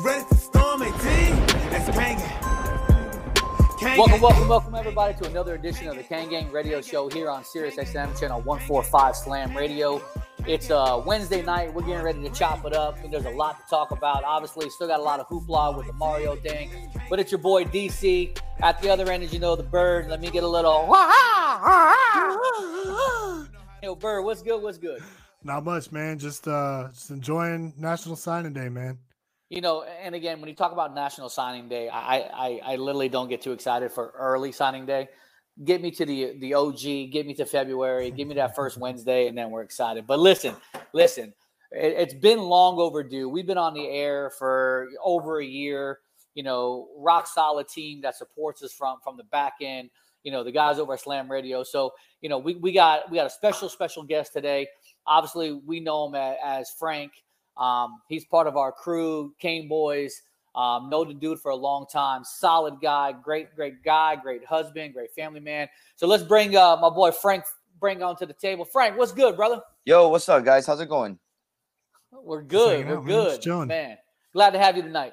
You ready to storm 18? That's Kane gang. Welcome, welcome, welcome, everybody, to another edition of the Kane Gang Radio Show here on Sirius XM channel 145 Slam Radio. It's uh, Wednesday night. We're getting ready to chop it up, and there's a lot to talk about. Obviously, still got a lot of hoopla with the Mario thing, but it's your boy DC. At the other end, as you know, the bird. Let me get a little. Yo, bird, what's good? What's good? Not much, man. Just uh just enjoying National Signing Day, man. You know, and again, when you talk about National Signing Day, I, I, I literally don't get too excited for early signing day. Get me to the the OG, get me to February, give me that first Wednesday, and then we're excited. But listen, listen, it, it's been long overdue. We've been on the air for over a year. You know, rock solid team that supports us from from the back end. You know, the guys over at Slam Radio. So, you know, we, we got we got a special special guest today. Obviously, we know him as Frank. Um, he's part of our crew, Kane Boys. Um, know the dude for a long time. Solid guy, great, great guy, great husband, great family man. So let's bring uh, my boy Frank bring on to the table. Frank, what's good, brother? Yo, what's up, guys? How's it going? We're good. hanging We're out, man. Good, chilling. man. Glad to have you tonight.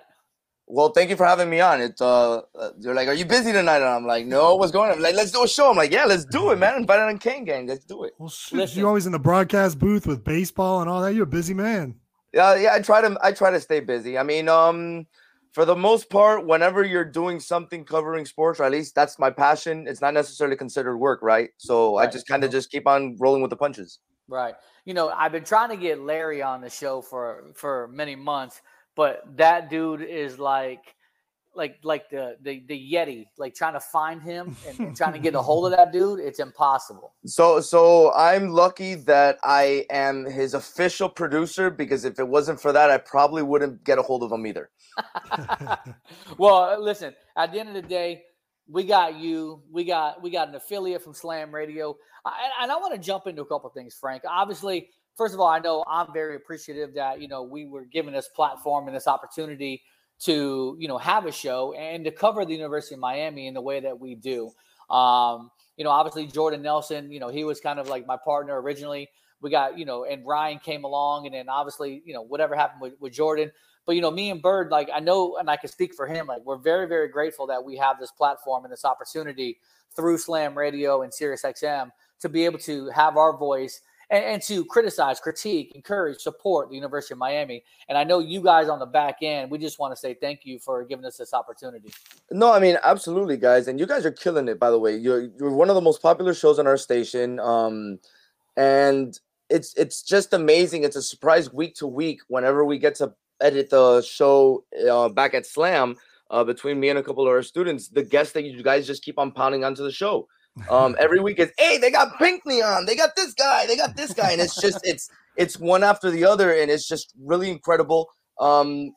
Well, thank you for having me on. It's uh, uh, they're like, "Are you busy tonight?" And I'm like, "No, what's going on?" Like, let's do a show. I'm like, "Yeah, let's do it, man." Invite on Kane Gang. Let's do it. Well, shit, Listen. you always in the broadcast booth with baseball and all that. You're a busy man. Yeah, yeah. I try to, I try to stay busy. I mean, um, for the most part, whenever you're doing something covering sports, or at least that's my passion. It's not necessarily considered work, right? So I just kind of just keep on rolling with the punches. Right. You know, I've been trying to get Larry on the show for for many months, but that dude is like like like the the, the Yeti, like trying to find him and, and trying to get a hold of that dude, it's impossible. So, so I'm lucky that I am his official producer because if it wasn't for that, I probably wouldn't get a hold of him either. well, uh, listen, at the end of the day, we got you. We got we got an affiliate from Slam Radio. I, and I want to jump into a couple things, Frank. Obviously, first of all, I know I'm very appreciative that you know we were given this platform and this opportunity to you know have a show and to cover the University of Miami in the way that we do. Um, you know, obviously Jordan Nelson, you know, he was kind of like my partner originally. We got, you know, and Ryan came along, and then obviously, you know, whatever happened with, with Jordan. But you know, me and Bird, like I know, and I can speak for him. Like we're very, very grateful that we have this platform and this opportunity through Slam Radio and Sirius XM to be able to have our voice and, and to criticize, critique, encourage, support the University of Miami. And I know you guys on the back end, we just want to say thank you for giving us this opportunity. No, I mean absolutely, guys, and you guys are killing it. By the way, you're you're one of the most popular shows on our station, um, and it's it's just amazing. It's a surprise week to week whenever we get to edit the show uh, back at Slam. Uh, between me and a couple of our students, the guests that you guys just keep on pounding onto the show. Um, every week is, hey, they got Pinkney on, they got this guy, they got this guy, and it's just it's it's one after the other, and it's just really incredible. Um,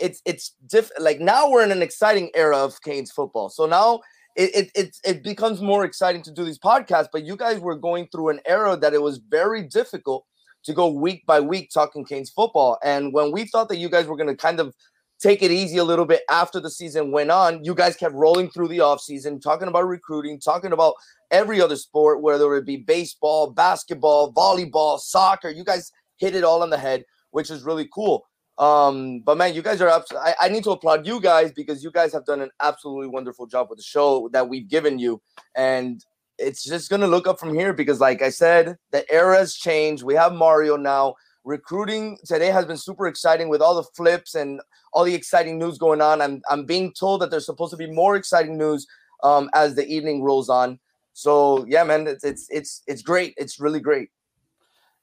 it's it's diff like now we're in an exciting era of Canes football. So now it it it, it becomes more exciting to do these podcasts. But you guys were going through an era that it was very difficult to go week by week talking Canes football. And when we thought that you guys were going to kind of take it easy a little bit after the season went on, you guys kept rolling through the offseason, talking about recruiting, talking about every other sport, whether it be baseball, basketball, volleyball, soccer. You guys hit it all on the head, which is really cool. Um, but man, you guys are abs- I, I need to applaud you guys because you guys have done an absolutely wonderful job with the show that we've given you. And it's just gonna look up from here because, like I said, the era has changed. We have Mario now. Recruiting today has been super exciting with all the flips and all the exciting news going on. I'm I'm being told that there's supposed to be more exciting news um, as the evening rolls on. So yeah, man, it's it's it's it's great. It's really great.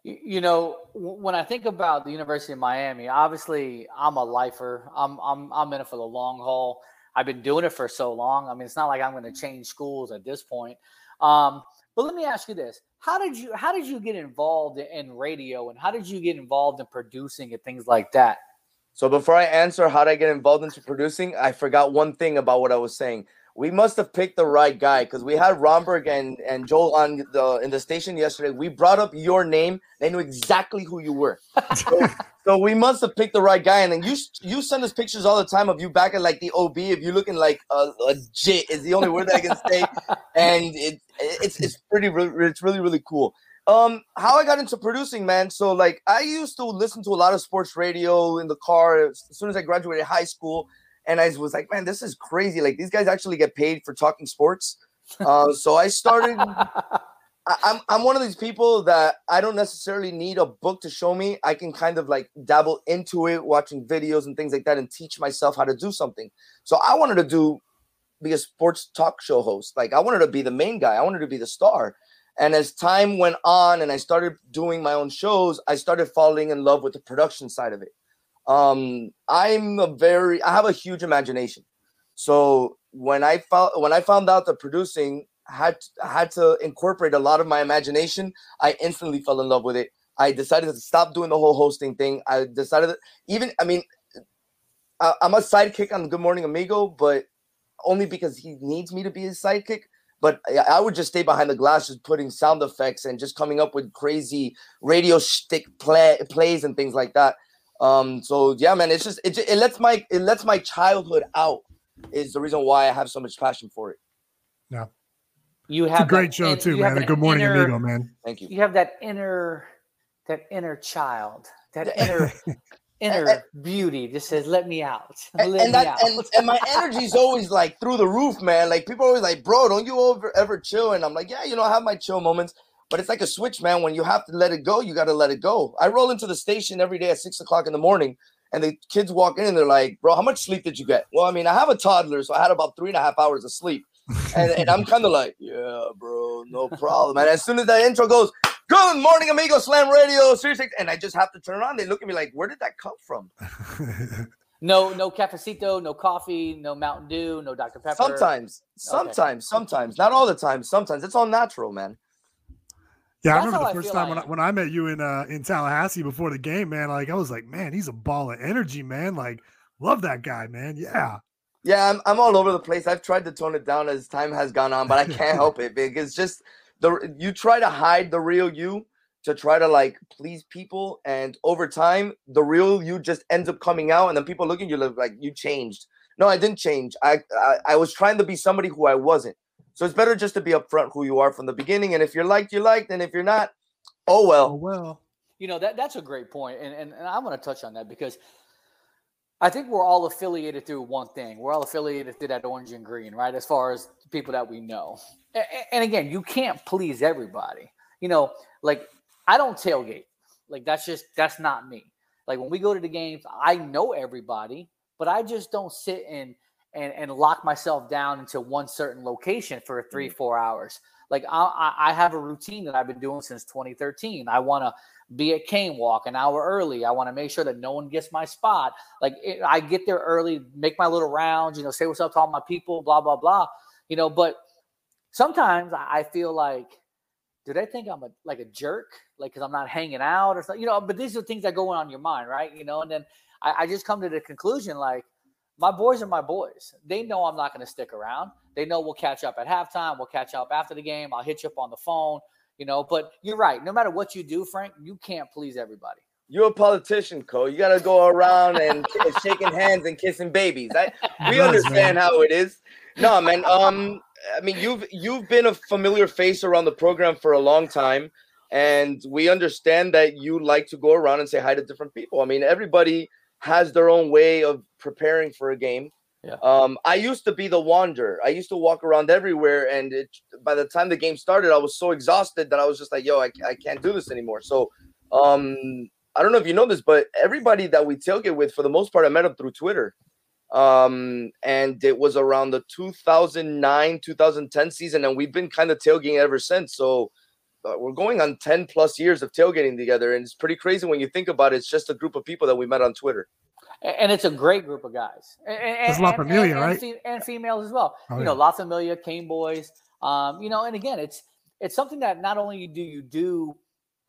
You know, when I think about the University of Miami, obviously I'm a lifer. I'm I'm I'm in it for the long haul. I've been doing it for so long. I mean, it's not like I'm going to change schools at this point. Um, but let me ask you this: How did you how did you get involved in radio, and how did you get involved in producing and things like that? So before I answer how did I get involved into producing, I forgot one thing about what I was saying. We must have picked the right guy because we had Romberg and, and Joel on the in the station yesterday. We brought up your name. They knew exactly who you were. So, so we must have picked the right guy. And then you you send us pictures all the time of you back at like the OB. If you're looking like a, a jit is the only word that I can say. and it, it's it's pretty it's really really cool. Um, how I got into producing, man. So like I used to listen to a lot of sports radio in the car as soon as I graduated high school, and I was like, man, this is crazy. Like these guys actually get paid for talking sports. Uh, so I started. I, I'm I'm one of these people that I don't necessarily need a book to show me. I can kind of like dabble into it, watching videos and things like that, and teach myself how to do something. So I wanted to do be a sports talk show host. Like I wanted to be the main guy. I wanted to be the star. And as time went on and I started doing my own shows, I started falling in love with the production side of it. Um, I'm a very I have a huge imagination. So when I found when I found out that producing had had to incorporate a lot of my imagination, I instantly fell in love with it. I decided to stop doing the whole hosting thing. I decided that even I mean I'm a sidekick on Good Morning Amigo, but only because he needs me to be his sidekick. But I would just stay behind the glass, just putting sound effects and just coming up with crazy radio stick play, plays and things like that. Um, so yeah, man, it's just it, it lets my it lets my childhood out. Is the reason why I have so much passion for it. Yeah, you have it's a great that, show too, man. Good morning, inner, amigo, man. Thank you. You have that inner that inner child, that inner inner beauty just says, "Let me out." Let and, and me that out. and, and my energy's always like through the roof, man. Like people are always like, "Bro, don't you ever ever chill?" And I'm like, "Yeah, you know, I have my chill moments." But it's like a switch, man. When you have to let it go, you got to let it go. I roll into the station every day at six o'clock in the morning, and the kids walk in and they're like, "Bro, how much sleep did you get?" Well, I mean, I have a toddler, so I had about three and a half hours of sleep, and, and I'm kind of like, "Yeah, bro, no problem." And as soon as that intro goes, Good morning, amigo. Slam Radio, Sirius, and I just have to turn it on. They look at me like, "Where did that come from?" no, no cafecito, no coffee, no Mountain Dew, no Dr Pepper. Sometimes, sometimes, sometimes, not all the time. Sometimes it's all natural, man. Yeah, That's I remember the first feel time when I I, when I met you in uh, in Tallahassee before the game, man. Like I was like, man, he's a ball of energy, man. Like, love that guy, man. Yeah. Yeah, I'm, I'm all over the place. I've tried to tone it down as time has gone on, but I can't help it because just the you try to hide the real you to try to like please people, and over time, the real you just ends up coming out, and then people look at you like you changed. No, I didn't change. I, I I was trying to be somebody who I wasn't. So it's better just to be upfront who you are from the beginning. And if you're liked, you're liked, and if you're not, oh well. Oh well. You know that that's a great point, and and, and I want to touch on that because I think we're all affiliated through one thing. We're all affiliated through that orange and green, right? As far as people that we know. And, and again, you can't please everybody. You know, like I don't tailgate. Like that's just that's not me. Like when we go to the games, I know everybody, but I just don't sit and and, and lock myself down into one certain location for three, mm. four hours. Like I, I have a routine that I've been doing since 2013. I want to be at Cane Walk an hour early. I want to make sure that no one gets my spot. Like it, I get there early, make my little rounds, you know, say what's up to all my people, blah blah blah. You know, but sometimes I feel like, do they think I'm a like a jerk, like because I'm not hanging out or something? You know, but these are things that go on your mind, right? You know, and then I, I just come to the conclusion like my boys are my boys. They know I'm not going to stick around. They know we'll catch up at halftime. We'll catch up after the game. I'll hit you up on the phone, you know. But you're right. No matter what you do, Frank, you can't please everybody. You're a politician, Cole. You got to go around and shaking hands and kissing babies. I, we understand how it is. No, man. Um, I mean, you've you've been a familiar face around the program for a long time, and we understand that you like to go around and say hi to different people. I mean, everybody has their own way of preparing for a game. Yeah. Um, I used to be the wanderer. I used to walk around everywhere, and it, by the time the game started, I was so exhausted that I was just like, "Yo, I, I can't do this anymore." So, um, I don't know if you know this, but everybody that we tailgate with, for the most part, I met them through Twitter. Um, and it was around the 2009 2010 season, and we've been kind of tailgating ever since. So, uh, we're going on 10 plus years of tailgating together, and it's pretty crazy when you think about it. It's just a group of people that we met on Twitter and it's a great group of guys. And, It's La Familia, and, right? And, and females as well. Oh, you know, yeah. La Familia, Cane Boys. Um, you know, and again, it's it's something that not only do you do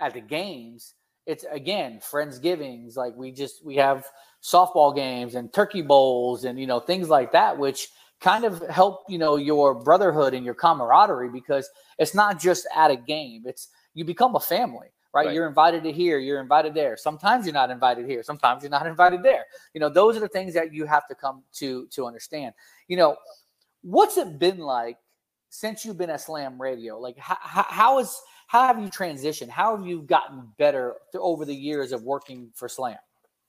at the games, it's again friendsgivings. Like we just we have softball games and turkey bowls and you know things like that, which kind of help you know your brotherhood and your camaraderie because it's not just at a game; it's you become a family. Right? right? You're invited to here, you're invited there. Sometimes you're not invited here, sometimes you're not invited there. You know, those are the things that you have to come to to understand. You know, what's it been like since you've been at Slam Radio? Like, how, how is how have you transitioned? How have you gotten better over the years of working for Slam?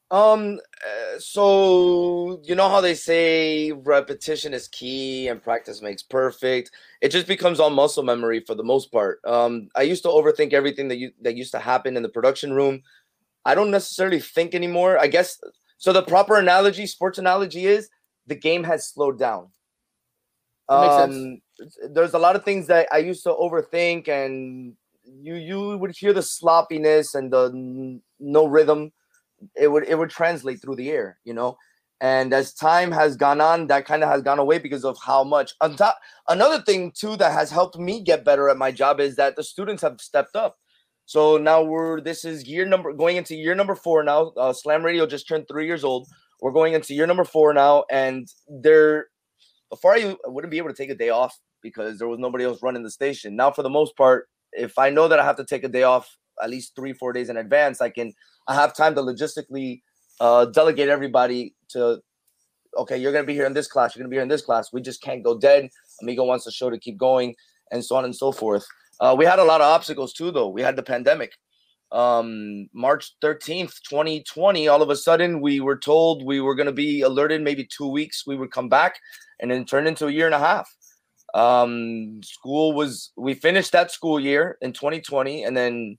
Um, uh, so you know how they say repetition is key and practice makes perfect. It just becomes all muscle memory for the most part. Um, I used to overthink everything that you that used to happen in the production room. I don't necessarily think anymore. I guess so. The proper analogy, sports analogy, is the game has slowed down. Um, there's a lot of things that I used to overthink, and you you would hear the sloppiness and the n- no rhythm. It would it would translate through the air, you know. And as time has gone on, that kind of has gone away because of how much. On top, another thing too that has helped me get better at my job is that the students have stepped up. So now we're this is year number going into year number four now. Uh, Slam Radio just turned three years old. We're going into year number four now, and they're before I wouldn't be able to take a day off because there was nobody else running the station. Now, for the most part, if I know that I have to take a day off at least three, four days in advance, I can I have time to logistically uh, delegate everybody to okay, you're gonna be here in this class, you're gonna be here in this class. We just can't go dead. Amigo wants the show to keep going, and so on and so forth. Uh, we had a lot of obstacles too, though. We had the pandemic. Um, March 13th, 2020, all of a sudden we were told we were going to be alerted maybe two weeks we would come back and then turned into a year and a half. Um, school was we finished that school year in 2020, and then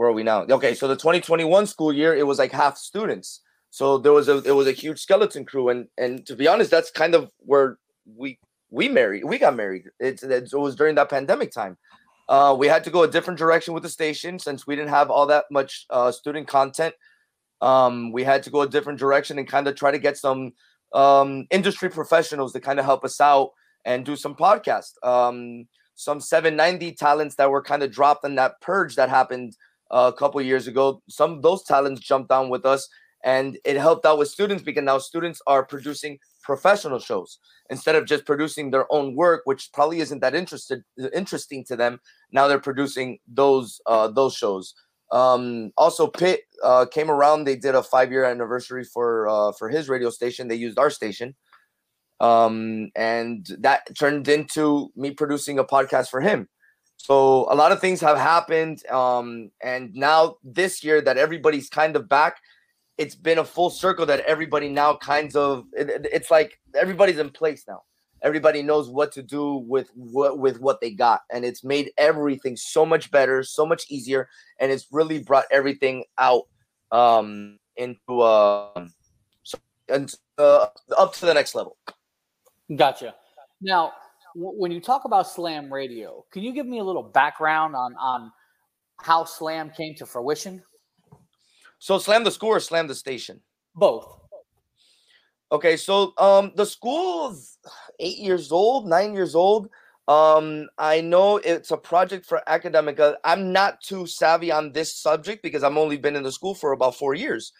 where are we now? Okay, so the 2021 school year, it was like half students. So there was a it was a huge skeleton crew, and and to be honest, that's kind of where we we married we got married. It, it was during that pandemic time. Uh, we had to go a different direction with the station since we didn't have all that much uh, student content. Um, we had to go a different direction and kind of try to get some um, industry professionals to kind of help us out and do some podcasts. Um, some 790 talents that were kind of dropped in that purge that happened a couple years ago. Some of those talents jumped on with us, and it helped out with students because now students are producing professional shows instead of just producing their own work, which probably isn't that interested interesting to them. Now they're producing those uh, those shows. Um, also, Pitt uh, came around. They did a five year anniversary for uh, for his radio station. They used our station, um, and that turned into me producing a podcast for him. So a lot of things have happened, um, and now this year that everybody's kind of back, it's been a full circle that everybody now kinds of it, it's like everybody's in place now. Everybody knows what to do with what with what they got and it's made everything so much better so much easier and it's really brought everything out um into uh and uh, up to the next level. Gotcha. Now when you talk about slam radio can you give me a little background on on how slam came to fruition so slam the score slam the station both Okay, so um the school's eight years old, nine years old. Um, I know it's a project for academic. I'm not too savvy on this subject because I've only been in the school for about four years.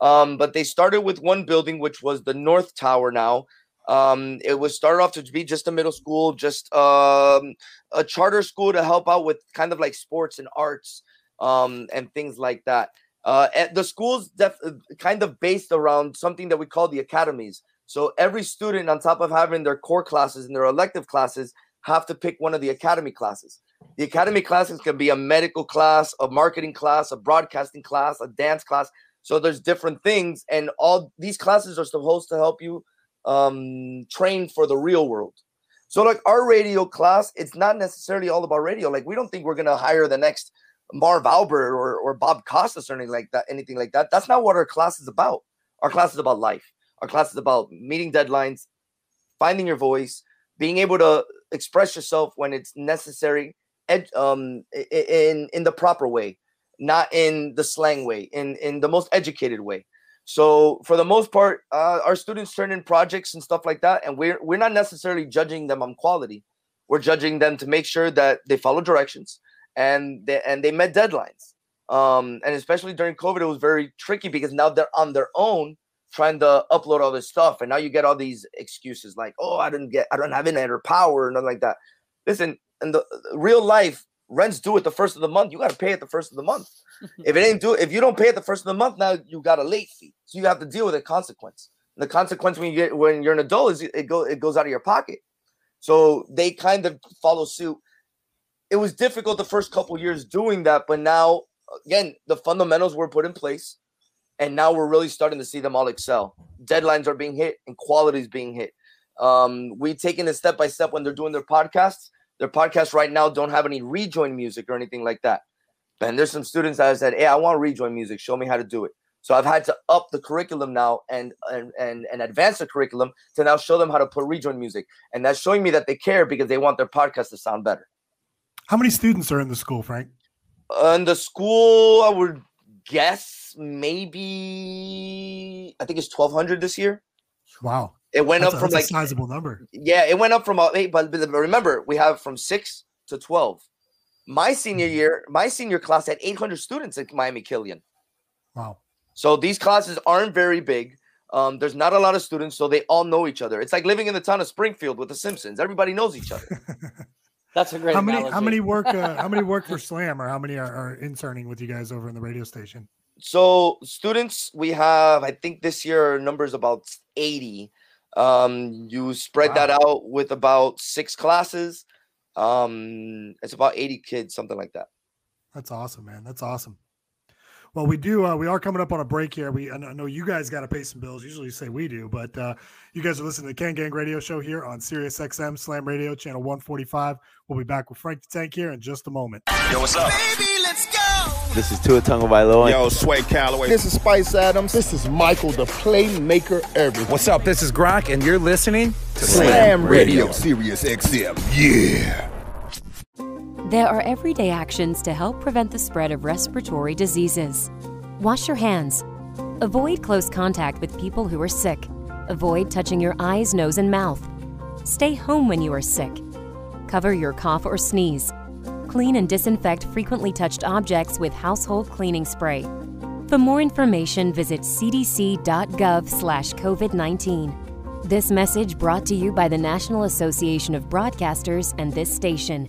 Um, but they started with one building, which was the North Tower now. Um, it was started off to be just a middle school, just um, a charter school to help out with kind of like sports and arts um, and things like that. Uh, the school's def- uh, kind of based around something that we call the academies. So every student, on top of having their core classes and their elective classes, have to pick one of the academy classes. The academy classes can be a medical class, a marketing class, a broadcasting class, a dance class. So there's different things, and all these classes are supposed to help you um, train for the real world. So like our radio class, it's not necessarily all about radio. Like we don't think we're gonna hire the next Marv Albert or, or Bob Costas or anything like that, anything like that. That's not what our class is about. Our class is about life. Our class is about meeting deadlines, finding your voice, being able to express yourself when it's necessary, ed, um, in in the proper way, not in the slang way, in in the most educated way. So for the most part, uh, our students turn in projects and stuff like that, and we're we're not necessarily judging them on quality. We're judging them to make sure that they follow directions, and they and they met deadlines. Um, and especially during COVID, it was very tricky because now they're on their own trying to upload all this stuff, and now you get all these excuses like, "Oh, I didn't get, I don't have internet or power," or nothing like that. Listen, in the real life, rents due at the first of the month. You got to pay at the first of the month. If it ain't due, if you don't pay it the first of the month, now you got a late fee, so you have to deal with a consequence. And the consequence when you get when you're an adult is it go it goes out of your pocket. So they kind of follow suit. It was difficult the first couple years doing that, but now again the fundamentals were put in place, and now we're really starting to see them all excel. Deadlines are being hit and quality is being hit. Um, we taking it step by step when they're doing their podcasts. Their podcasts right now don't have any rejoin music or anything like that. And there's some students that have said, "Hey, I want to rejoin music. Show me how to do it." So I've had to up the curriculum now and and and, and advance the curriculum to now show them how to put rejoin music, and that's showing me that they care because they want their podcast to sound better. How many students are in the school, Frank? Uh, in the school, I would guess maybe I think it's twelve hundred this year. Wow, it went that's up a, from like a sizable number. Yeah, it went up from eight, but, but remember we have from six to twelve. My senior Mm-hmm. year, my senior class had 800 students at Miami Killian. Wow. So these classes aren't very big. Um, there's not a lot of students, so they all know each other. It's like living in the town of Springfield with the Simpsons. Everybody knows each other. That's a great. How many? How many work? Uh, how many work for Slam, or how many are, are interning with you guys over in the radio station? so students, we have, I think this year our number is about 80. Um, you spread that out with about six classes. Um, it's about 80 kids, something like that. That's awesome, man. That's awesome. Well, we do. Uh, we are coming up on a break here. We I know- you guys got to pay some bills. Usually, you say we do, but uh, you guys are listening to the Kane Gang Radio Show here on Sirius XM Slam Radio Channel 145. We'll be back with Frank the Tank here in just a moment. Yo, what's up? Baby, let's go. This is Tua Tagovailoa. Yo, Sway Calloway. This is Spice Adams. This is Michael, the playmaker everything. What's up? This is Gronk, and you're listening to Slam Radio. Radio, Sirius XM. Yeah. There are everyday actions to help prevent the spread of respiratory diseases. Wash your hands. Avoid close contact with people who are sick. Avoid touching your eyes, nose, and mouth. Stay home when you are sick. Cover your cough or sneeze. Clean and disinfect frequently touched objects with household cleaning spray. For more information, visit cdc.gov/covid19. This message brought to you by the National Association of Broadcasters and this station.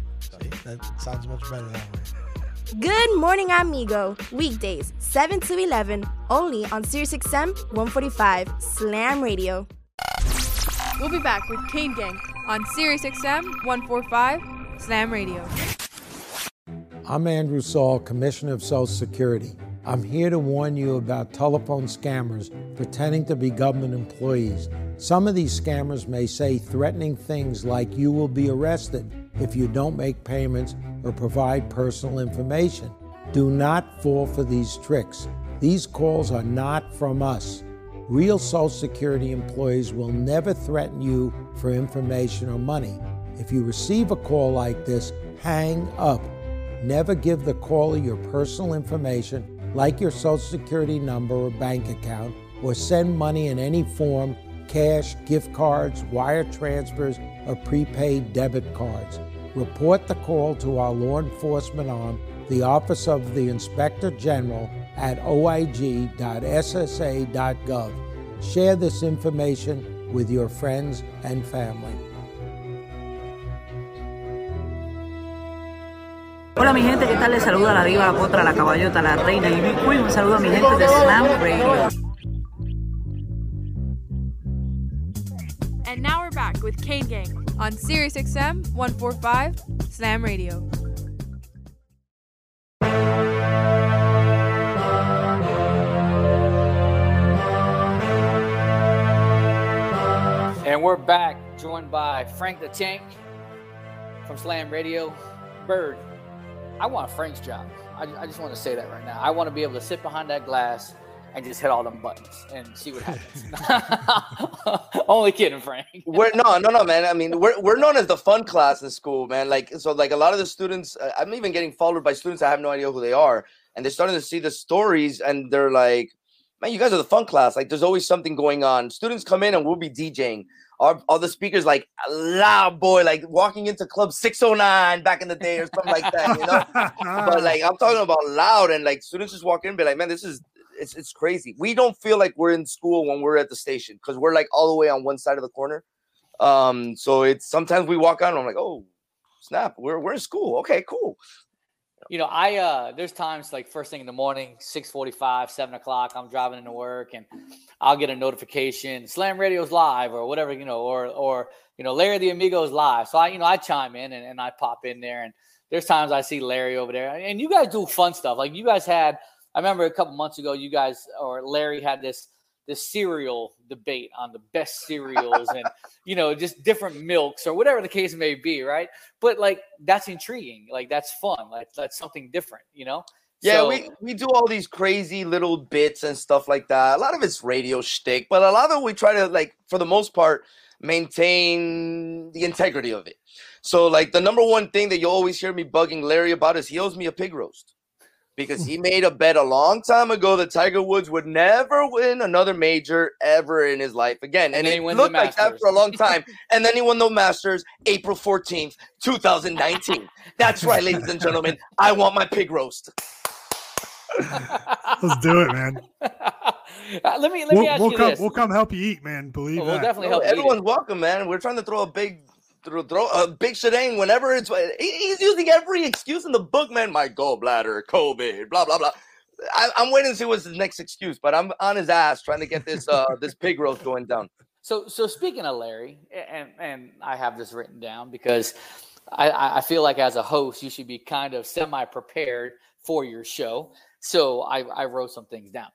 See, that sounds much better that way. Good morning, amigo. Weekdays, 7 to 11, only on SiriusXM 145 Slam Radio. We'll be back with Kane Gang on Sirius XM 145 Slam Radio. I'm Andrew Saul, Commissioner of Social Security. I'm here to warn you about telephone scammers pretending to be government employees. Some of these scammers may say threatening things like you will be arrested if you don't make payments or provide personal information. Do not fall for these tricks. These calls are not from us. Real Social Security employees will never threaten you for information or money. If you receive a call like this, hang up. Never give the caller your personal information, like your Social Security number or bank account, or send money in any form cash, gift cards, wire transfers, or prepaid debit cards. Report the call to our law enforcement arm, the Office of the Inspector General, at oig.ssa.gov. Share this information with your friends and family. Hola mi gente, ¿qué tal? Les saluda la diva, la potra, la caballota, la reina y mi queen. Un saludo a mi gente de Slam Radio. And now we're back with Kane Gang on Sirius XM 145 Slam Radio. And we're back, joined by Frank the Tank from Slam Radio. Bird, I want Frank's job. I, I just want to say that right now. I want to be able to sit behind that glass and just hit all them buttons and see what happens. Only kidding, Frank. We're no, no, no, man. I mean, we're we're known as the fun class in school, man. Like so, like a lot of the students, uh, I'm even getting followed by students I have no idea who they are, and they're starting to see the stories, and they're like, "Man, you guys are the fun class." Like, there's always something going on. Students come in and we'll be DJing. Our, all the speakers like loud boy, like walking into Club 609 back in the day or something like that, you know. but like I'm talking about loud, and like students just walk in and be like, "Man, this is it's it's crazy. We don't feel like we're in school when we're at the station because we're like all the way on one side of the corner. Um, so it's sometimes we walk out and I'm like, oh snap, we're we're in school. Okay, cool. You know, I uh there's times like first thing in the morning, 645, 7 o'clock, I'm driving into work and I'll get a notification, Slam Radio's live or whatever, you know, or or you know, Larry the Amigos live. So I, you know, I chime in and, and I pop in there and there's times I see Larry over there. And you guys do fun stuff. Like you guys had I remember a couple months ago, you guys or Larry had this this cereal debate on the best cereals and you know just different milks or whatever the case may be, right? But like that's intriguing, like that's fun, like that's something different, you know. Yeah, So- we, we do all these crazy little bits and stuff like that. A lot of it's radio shtick, but a lot of it we try to like for the most part maintain the integrity of it. So like the number one thing that you always hear me bugging Larry about is he owes me a pig roast. Because he made a bet a long time ago that Tiger Woods would never win another major ever in his life again. And, then he it the looked like that for a long time. and then he won the Masters April 14th, 2019. That's right, ladies and gentlemen. I want my pig roast. Let's do it, man. Uh, let me let we'll, ask we'll you come. this. We'll come help you eat, man. Believe Oh, we'll that. definitely No, help you eat everyone's welcome, man. We're trying to throw a big throw, throw a big shedang whenever it's he- he's using every excuse in the book, man. My gallbladder, COVID, blah blah blah. I, I'm waiting to see what's his next excuse, but I'm on his ass trying to get this uh this pig roast going down. So, so speaking of Larry, and and I have this written down because I, I feel like as a host, you should be kind of semi prepared for your show. So I, I wrote some things down.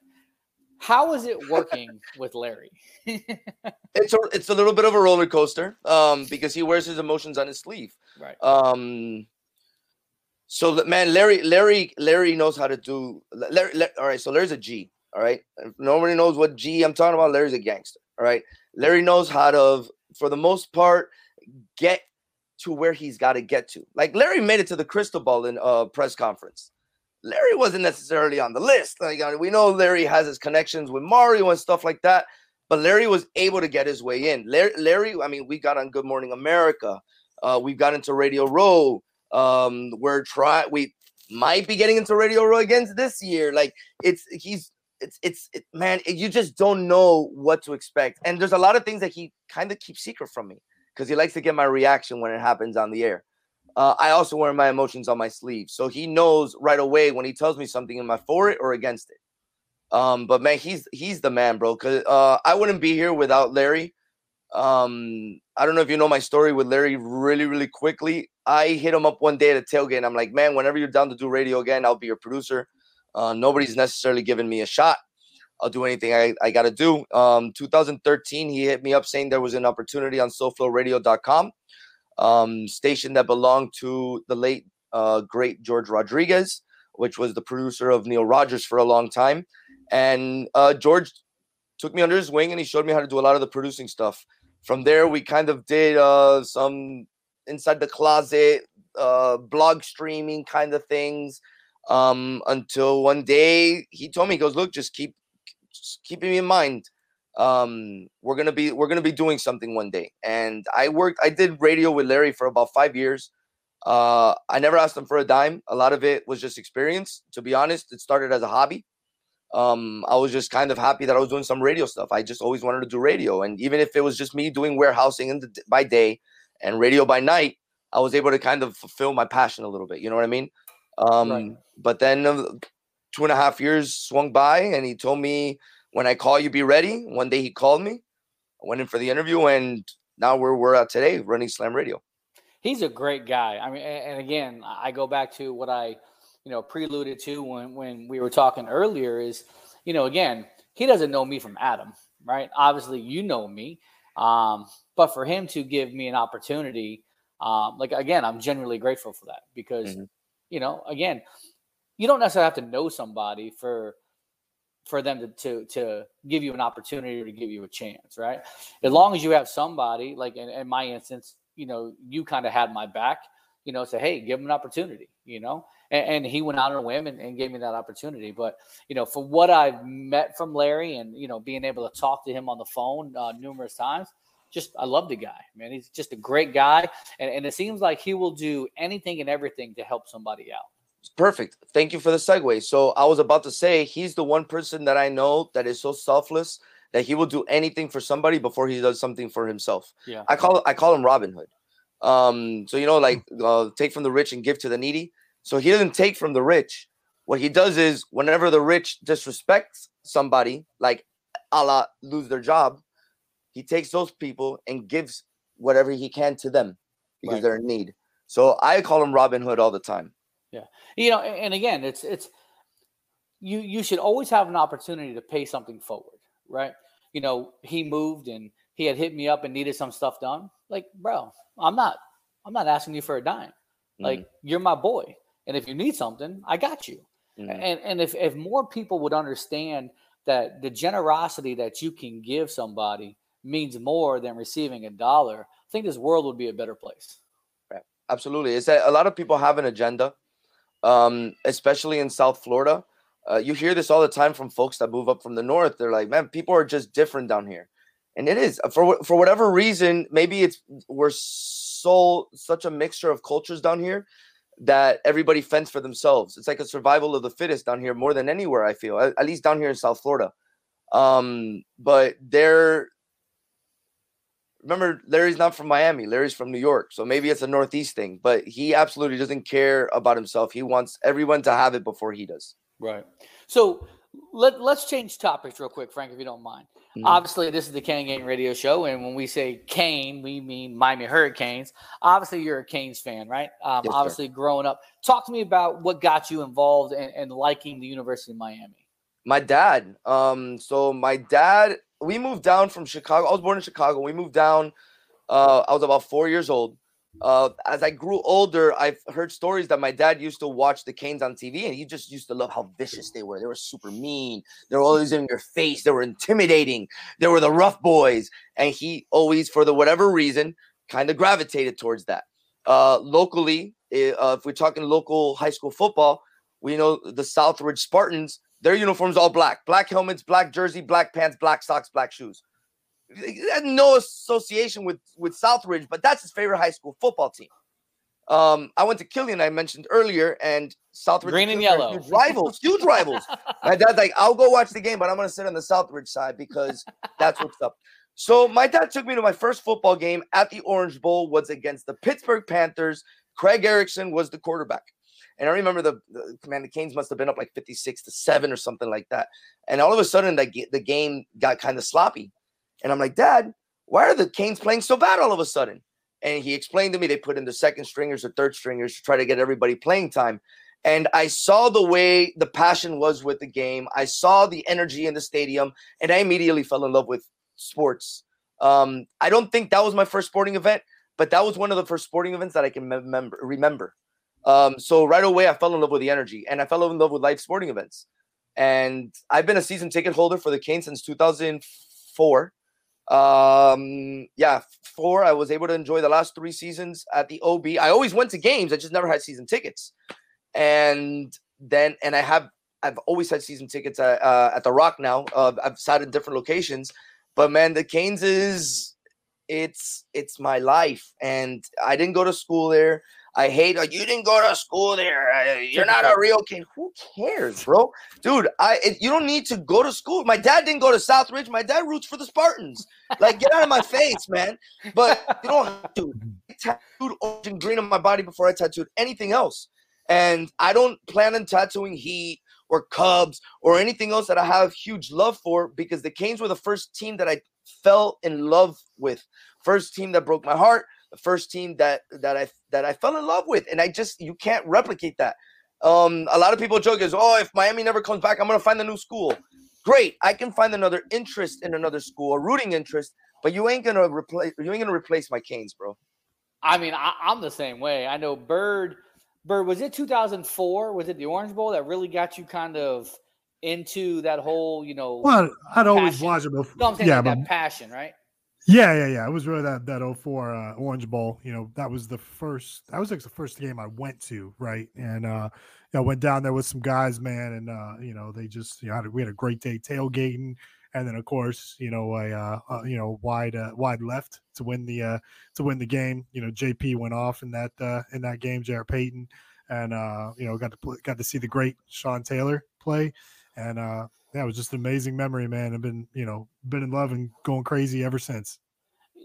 How is it working with Larry? It's a it's a little bit of a roller coaster, um, because he wears his emotions on his sleeve. Right. Um. So man, Larry, Larry, Larry knows how to do. Larry, Larry, all right. So Larry's a G. All right. If nobody knows what G I'm talking about. Larry's a gangster. All right. Larry knows how to, for the most part, get to where he's got to get to. Like Larry made it to the crystal ball in a press conference. Larry wasn't necessarily on the list. Like uh, we know Larry has his connections with Mario and stuff like that, but Larry was able to get his way in. Larry, I mean, we got on Good Morning America. Uh, we've got into Radio Row. Um, we're trying. We might be getting into Radio Row again this year. Like it's he's it's it's it, man. it- you just don't know what to expect, and there's a lot of things that he kind of keeps secret from me because he likes to get my reaction when it happens on the air. Uh, I also wear my emotions on my sleeve, so he knows right away when he tells me something, am I for it or against it? Um, but man, he's he's the man, bro. Cause uh, I wouldn't be here without Larry. Um, I don't know if you know my story with Larry. Really, really quickly, I hit him up one day at a tailgate. And I'm like, man, whenever you're down to do radio again, I'll be your producer. Uh, nobody's necessarily giving me a shot. I'll do anything I, I got to do. Um, 2013, he hit me up saying there was an opportunity on SoFlowRadio.com, um, station that belonged to the late uh, great George Rodriguez, which was the producer of Neil Rogers for a long time. And uh, George took me under his wing and he showed me how to do a lot of the producing stuff. From there, we kind of did uh, some inside the closet uh, blog streaming kind of things um, until one day he told me, he goes, look, just keep just keeping me in mind. Um, we're gonna be we're gonna be doing something one day. And I worked, I did radio with Larry for about five years. Uh, I never asked him for a dime. A lot of it was just experience. To be honest, it started as a hobby um i was just kind of happy that i was doing some radio stuff i just always wanted to do radio and even if it was just me doing warehousing in the, by day and radio by night i was able to kind of fulfill my passion a little bit you know what i mean um but then uh, two and a half years swung by and he told me when i call you be ready one day he called me i went in for the interview and now we're we're at today running slam radio He's a great guy. I mean, and again, I go back to what I, you know, preluded to when when we were talking earlier. Is you know, again, he doesn't know me from Adam, right? Obviously, you know me, um, but for him to give me an opportunity, um, like again, I'm genuinely grateful for that because You know, again, you don't necessarily have to know somebody for for them to to to give you an opportunity or to give you a chance, right? As long as you have somebody, like in, in my instance, you know, you kind of had my back, you know, say, hey, give him an opportunity, you know. And, and he went out on a whim and, and gave me that opportunity. But you know, for what I've met from Larry and you know, being able to talk to him on the phone uh, numerous times, just I love the guy, man. He's just a great guy, and, and it seems like he will do anything and everything to help somebody out. Perfect. Thank you for the segue. So I was about to say he's the one person that I know that is so selfless that he will do anything for somebody before he does something for himself. Yeah. I call I call him Robin Hood. Um, so you know, like uh, take from the rich and give to the needy. So he doesn't take from the rich. What he does is whenever the rich disrespects somebody, like a la lose their job, he takes those people and gives whatever he can to them because Right. they're in need. So I call him Robin Hood all the time. Yeah. You know, and again, it's it's you you should always have an opportunity to pay something forward, right? You know, he moved and he had hit me up and needed some stuff done. Like, bro, I'm not I'm not asking you for a dime. Like, you're my boy. And if you need something, I got you. Mhm. And and if if more people would understand that the generosity that you can give somebody means more than receiving a dollar, I think this world would be a better place. Right. Absolutely. It's that a lot of people have an agenda, um, especially in South Florida. Uh, you hear this all the time from folks that move up from the north. They're like, man, people are just different down here. And it is for for whatever reason. Maybe it's we're so such a mixture of cultures down here that everybody fends for themselves. It's like a survival of the fittest down here more than anywhere. I feel at, at least down here in South Florida. Um, but they're remember Larry's not from Miami. Larry's from New York. So maybe it's a Northeast thing, but he absolutely doesn't care about himself. He wants everyone to have it before he does. Right. So let, let's change topics real quick, Frank, if you don't mind. Mhm. Obviously, this is the Kane Gang Radio Show, and when we say Kane, we mean Miami Hurricanes. Obviously, you're a Canes fan, right? Um, Yes, sir. obviously, growing up. Talk to me about what got you involved and, and liking the University of Miami. My dad. Um, so my dad, we moved down from Chicago. I was born in Chicago. We moved down. Uh, I was about four years old. Uh, as I grew older, I've heard stories that my dad used to watch the Canes on TV, and he just used to love how vicious they were. They were super mean. They were always in your face. They were intimidating. They were the rough boys, and he always, for the whatever reason, kind of gravitated towards that. Uh, locally, eh, uh, if we're talking local high school football, we know the Southridge Spartans. Their uniforms all black, black helmets, black jersey, black pants, black socks, black shoes. No association with with Southridge, but that's his favorite high school football team. Um, I went to Killian, I mentioned earlier, and Southridge Green and yellow. huge rivals, huge rivals. My dad's like, I'll go watch the game, but I'm gonna sit on the Southridge side because that's what's up. So my dad took me to my first football game at the Orange Bowl was against the Pittsburgh Panthers. Craig Erickson was the quarterback. And I remember the, the man, the Canes must have been up like 56 to 7 or something like that. And all of a sudden, that the game got kind of sloppy. And I'm like, Dad, why are the Canes playing so bad all of a sudden? And he explained to me they put in the second stringers or third stringers to try to get everybody playing time. And I saw the way the passion was with the game. I saw the energy in the stadium, and I immediately fell in love with sports. Um, I don't think that was my first sporting event, but that was one of the first sporting events that I can remember. remember. Um, so right away, I fell in love with the energy, and I fell in love with live sporting events. And I've been a season ticket holder for the Canes since 2004. Um, yeah, four. I was able to enjoy the last three seasons at the OB. I always went to games. I just never had season tickets. And then, and I have, I've always had season tickets at, uh, at the Rock now. Uh, I've sat in different locations, but man, the Canes is, it's, it's my life. And I didn't go to school there. I hate like you didn't go to school there. uh, You're not a real kid. Who cares, bro? Dude, I it, you don't need to go to school. My dad didn't go to Southridge. My dad roots for the Spartans. Like, get out of my face, man. But you don't have to. I tattooed orange and green on my body before I tattooed anything else. And I don't plan on tattooing Heat or Cubs or anything else that I have huge love for because the Canes were the first team that I fell in love with. First team that broke my heart. The first team that that I that I fell in love with, and I just you can't replicate that. Um, a lot of people joke is, oh, if Miami never comes back, I'm gonna find a new school. Great, I can find another interest in another school, a rooting interest, but you ain't gonna replace you ain't gonna replace my Canes, bro. I mean, I, I'm the same way. I know Bird. Bird, was it 2004? Was it the Orange Bowl that really got you kind of into that whole, you know? Well, I'd always passion? watch it before. No, I'm saying yeah, like but that passion, right? Yeah, yeah, yeah. It was really that that 04 uh, Orange Bowl. You know, that was the first. That was like the first game I went to, right? And uh, you know, went down there with some guys, man, and uh, you know, they just you know, had a, we had a great day tailgating, and then of course, you know, a uh, uh, you know wide uh, wide left to win the uh, to win the game. You know, JP went off in that uh, in that game, Jarrett Payton, and uh, you know, got to play, got to see the great Sean Taylor play, and uh, yeah, it was just an amazing memory, man. I've been you know been in love and going crazy ever since.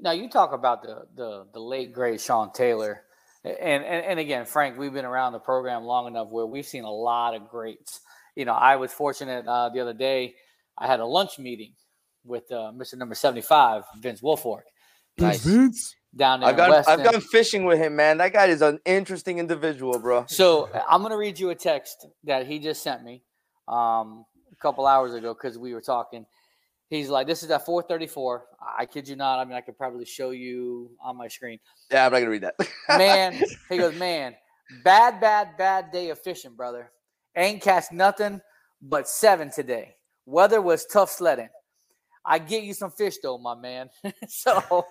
Now you talk about the the the late great Sean Taylor, and and, and again, Frank, we've been around the program long enough where we've seen a lot of greats. You know, I was fortunate uh, the other day. I had a lunch meeting with uh, Mr. Number seventy five, Vince Wilfork. Thanks, Vince. Down there I've in gone, I've gone fishing with him, man. That guy is an interesting individual, bro. So I'm gonna read you a text that he just sent me um, a couple hours ago because we were talking. He's like, "This is at 4:34." I kid you not. I mean, I could probably show you on my screen. Yeah, I'm not gonna read that. Man, he goes, "Man, bad, bad, bad day of fishing, brother. Ain't catch nothing but seven today. Weather was tough sledding. I get you some fish though, my man. so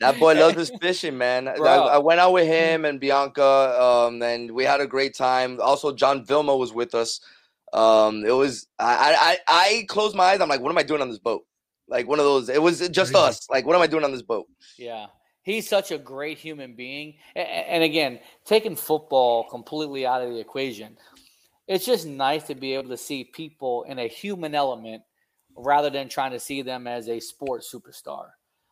That boy loves his fishing, man. I, I went out with him and Bianca, um, and we had a great time. Also, John Vilma was with us. Um, it was I, I I I closed my eyes. I'm like, what am I doing on this boat? Like one of those. It was just us. Like, what am I doing on this boat? Yeah. He's such a great human being. A- a- And again, taking football completely out of the equation, it's just nice to be able to see people in a human element rather than trying to see them as a sports superstar.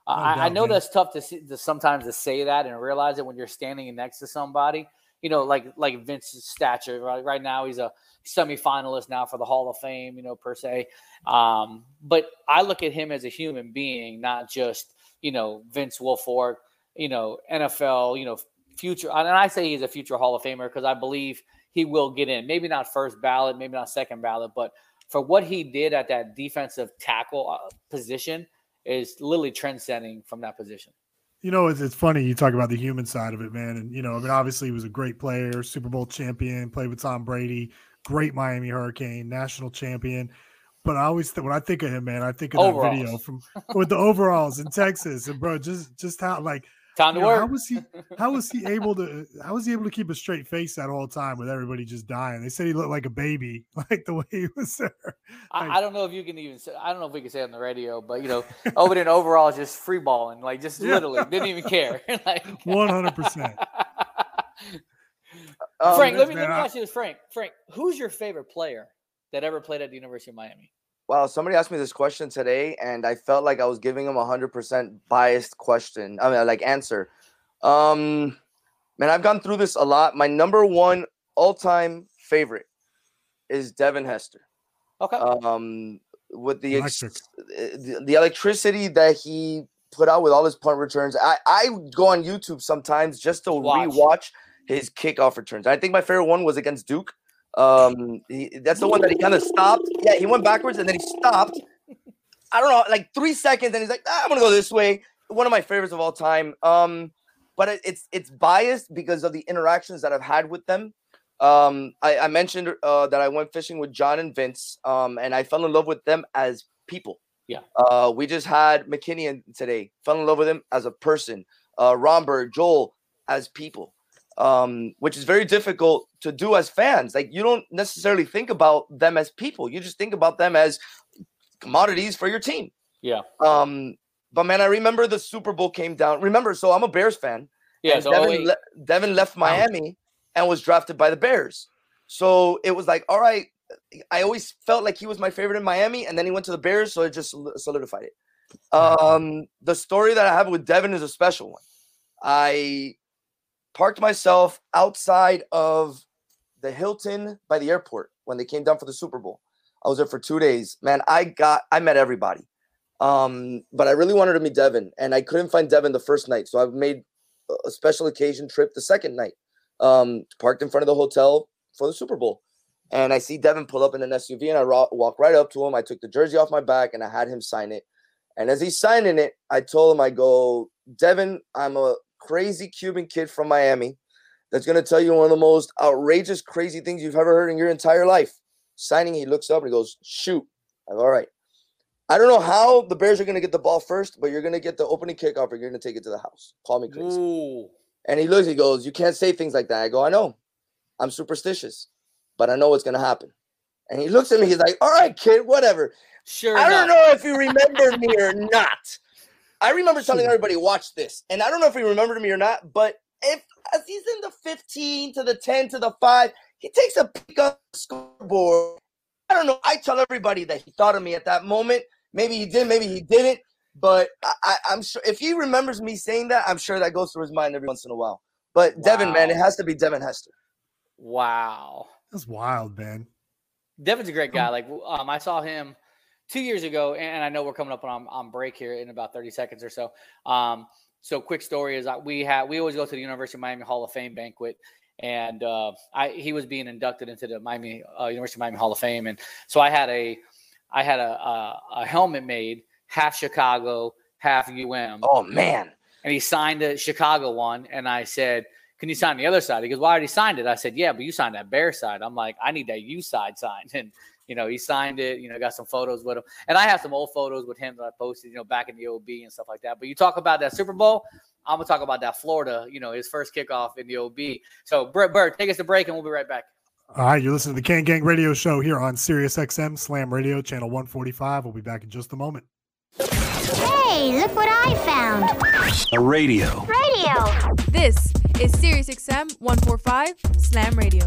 I, I doubt, know man. that's tough to, see, to sometimes to say that and realize it when you're standing next to somebody. You know, like like Vince's stature. Right, right now, he's a semifinalist now for the Hall of Fame. You know, per se. Um, but I look at him as a human being, not just you know Vince Wilfork. You know, NFL. You know, future. And I say he's a future Hall of Famer because I believe he will get in. Maybe not first ballot, maybe not second ballot, but for what he did at that defensive tackle uh, position is literally trendsetting from that position. You know, it's, it's funny you talk about the human side of it, man. And you know, I mean, obviously, he was a great player, Super Bowl champion, played with Tom Brady, great Miami Hurricane, national champion. But I always think when I think of him, man, I think of that video from with the overalls in Texas, and bro, just just how like Time to you know, How was he? How was he able to? How was he able to keep a straight face that whole time with everybody just dying? They said he looked like a baby, like the way he was there. I, I don't know if you can even say, I don't know if we can say it on the radio, but you know, over there in overall, just free balling, like just Yeah. literally didn't even care. like, One hundred percent. Um, Frank, let me, man, let me ask you this, Frank. Frank, who's your favorite player that ever played at the University of Miami? Wow, somebody asked me this question today, and I felt like I was giving him a hundred percent biased question. I mean, like answer. Um, man, I've gone through this a lot. My number one all-time favorite is Devin Hester. Okay. Um, with the, ex- the the electricity that he put out with all his punt returns, I I go on YouTube sometimes just to Watch. rewatch his kickoff returns. I think my favorite one was against Duke. Um, he, that's the one that he kind of stopped. Yeah, he went backwards and then he stopped. I don't know, like three seconds, and he's like, "Ah, "I'm gonna go this way." One of my favorites of all time. Um, but it, it's it's biased because of the interactions that I've had with them. Um, I, I mentioned uh, that I went fishing with John and Vince, um, and I fell in love with them as people. Yeah. Uh, we just had McKinney today. Fell in love with him as a person. Uh, Romberg, Joel as people, um, which is very difficult to do as fans. Like you don't necessarily think about them as people. You just think about them as commodities for your team. Yeah. Um, but man, I remember the Super Bowl came down. Remember, so I'm a Bears fan. Yeah, so Devin, le- Devin left Miami and was drafted by the Bears. So it was like, all right. I always felt like he was my favorite in Miami, and then he went to the Bears, so it just solidified it. Um, the story that I have with Devin is a special one. I parked myself outside of the Hilton by the airport when they came down for the Super Bowl. I was there for two days. Man, I got I met everybody. Um, but I really wanted to meet Devin, and I couldn't find Devin the first night. So I made a- special occasion trip the second night. Um, parked in front of the hotel for the Super Bowl. And I see Devin pull up in an SUV, and I ro- walk right up to him. I took the jersey off my back, and I had him sign it. And as he's signing it, I told him, I go, Devin, I'm a crazy Cuban kid from Miami. that's going to tell you one of the most outrageous, crazy things you've ever heard in your entire life. Signing, he looks up and he goes, shoot. Like, all right. I don't know how the Bears are going to get the ball first, but you're going to get the opening kickoff and you're going to take it to the house. Call me crazy. Ooh. And he looks, he goes, You can't say things like that. I go, I know. I'm superstitious, but I know what's going to happen. And he looks at me, he's like, All right, kid, whatever. Sure. I don't know if you remember me or not. I remember telling everybody, watch this. And I don't know if he remembered me or not, but if as he's in the 15 to the 10 to the 5, he takes a peek on the scoreboard. I don't know. I tell everybody that he thought of me at that moment. Maybe he did, maybe he didn't. But I, I, I'm sure if he remembers me saying that, I'm sure that goes through his mind every once in a while. But Devin, man, it has to be Devin Hester. Wow. That's wild, man. Devin's a great guy. Like um, I saw him two years ago, and I know we're coming up on on break here in about thirty seconds or so. Um, so quick story is that we have we always go to the University of Miami Hall of Fame banquet, and uh, I he was being inducted into the Miami uh, University of Miami Hall of Fame, and so I had a I had a a, a helmet made half Chicago, half UM. Oh man! And he signed the Chicago one, and I said. Can you sign the other side? He goes, Well, I already signed it. I said, Yeah, but you signed that bear side. I'm like, I need that U side signed. And you know, he signed it, you know, got some photos with him. And I have some old photos with him that I posted, you know, back in the OB and stuff like that. But you talk about that Super Bowl, I'm gonna talk about that Florida, you know, his first kickoff in the OB. So Bert, Bert, take us to break and we'll be right back. All right, you're listening to the Kane Gang Radio Show here on Sirius XM Slam Radio, channel 145. We'll be back in just a moment. Hey, look what I found. A radio. Radio. This is Sirius XM 145 Slam Radio.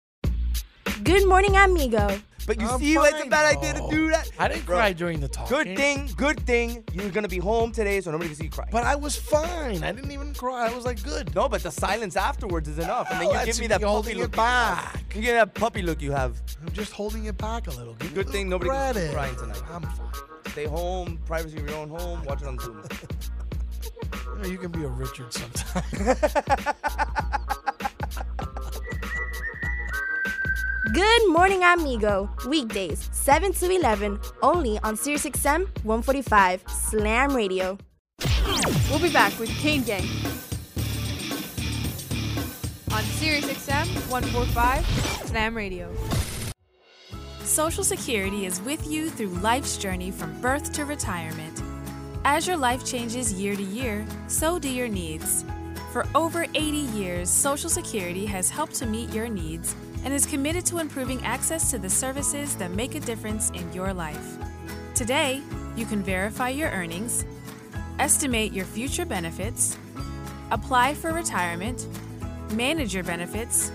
Good morning, amigo. But you see why it's a bad idea to do oh. that? I didn't Bro, cry during the talk. Good thing, good thing you're gonna be home today, so nobody can see you cry. But I was fine. I didn't even cry. I was like, good. No, but the silence afterwards is enough, and then Oh, you give me me that puppy look. it back. You get that puppy look you have. I'm just holding it back a little. Give Good a thing little nobody can see you crying tonight. I'm fine. Stay home, privacy of your own home. Watch it on Zoom. You, know, you can be a Richard sometime. Good morning, amigo. Weekdays, 7 to 11, only on Sirius XM 145 Slam Radio. We'll be back with Kane Gang on Sirius XM 145 Slam Radio. Social Security is with you through life's journey from birth to retirement. As your life changes year to year, so do your needs. For over 80 years, Social Security has helped to meet your needs and is committed to improving access to the services that make a difference in your life. Today, you can verify your earnings, estimate your future benefits, apply for retirement, manage your benefits,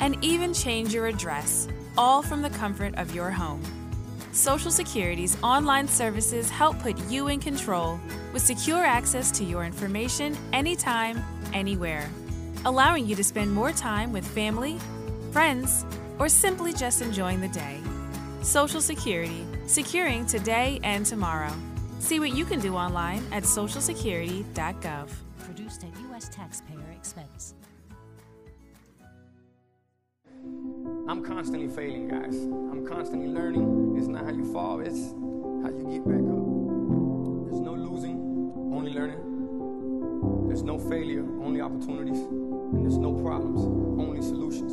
and even change your address, all from the comfort of your home. Social Security's online services help put you in control with secure access to your information anytime, anywhere, allowing you to spend more time with family, friends, or simply just enjoying the day. Social Security, securing today and tomorrow. See what you can do online at socialsecurity.gov. Produced at U.S. taxpayer expense. I'm constantly failing, guys. I'm constantly learning. It's not how you fall, it's how you get back up. There's no losing, only learning. There's no failure, only opportunities. And there's no problems, only solutions.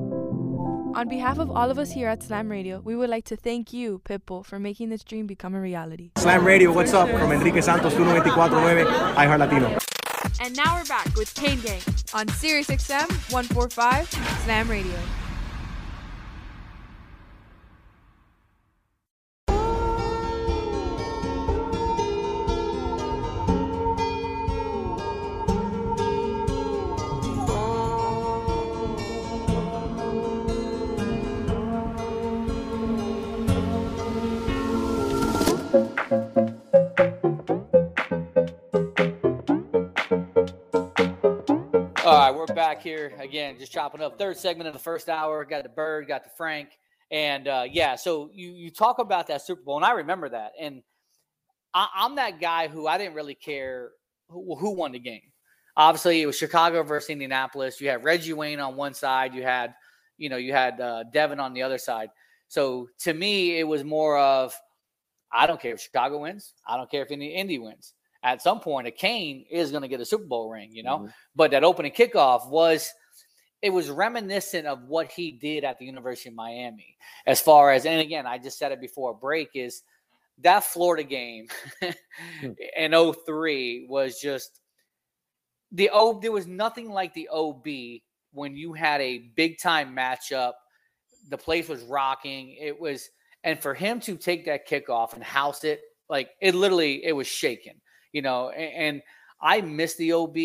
On behalf of all of us here at Slam Radio, we would like to thank you, Pitbull, for making this dream become a reality. Slam Radio, what's up? From Enrique Santos, 1249, iHeart Latino. And now we're back with Kane Gang on Sirius XM 145 Slam Radio. Here again, just chopping up. Third segment of the first hour. Got the Bird, got the Frank, and uh, yeah. So you you talk about that Super Bowl, and I remember that. And I, I'm that guy who I didn't really care who, who won the game. Obviously, it was Chicago versus Indianapolis. You had Reggie Wayne on one side. You had, you know, you had uh, Devin on the other side. So to me, it was more of, I don't care if Chicago wins. I don't care if any Indy wins. At some point, a Kane is going to get a Super Bowl ring, you know. Mhm. But that opening kickoff was, it was reminiscent of what he did at the University of Miami. As far as, and again, I just said it before a break is that Florida game in 03 was just the O. There was nothing like the OB when you had a big time matchup. The place was rocking. It was, and for him to take that kickoff and house it, like it literally, it was shaking, you know. And, and I miss the OB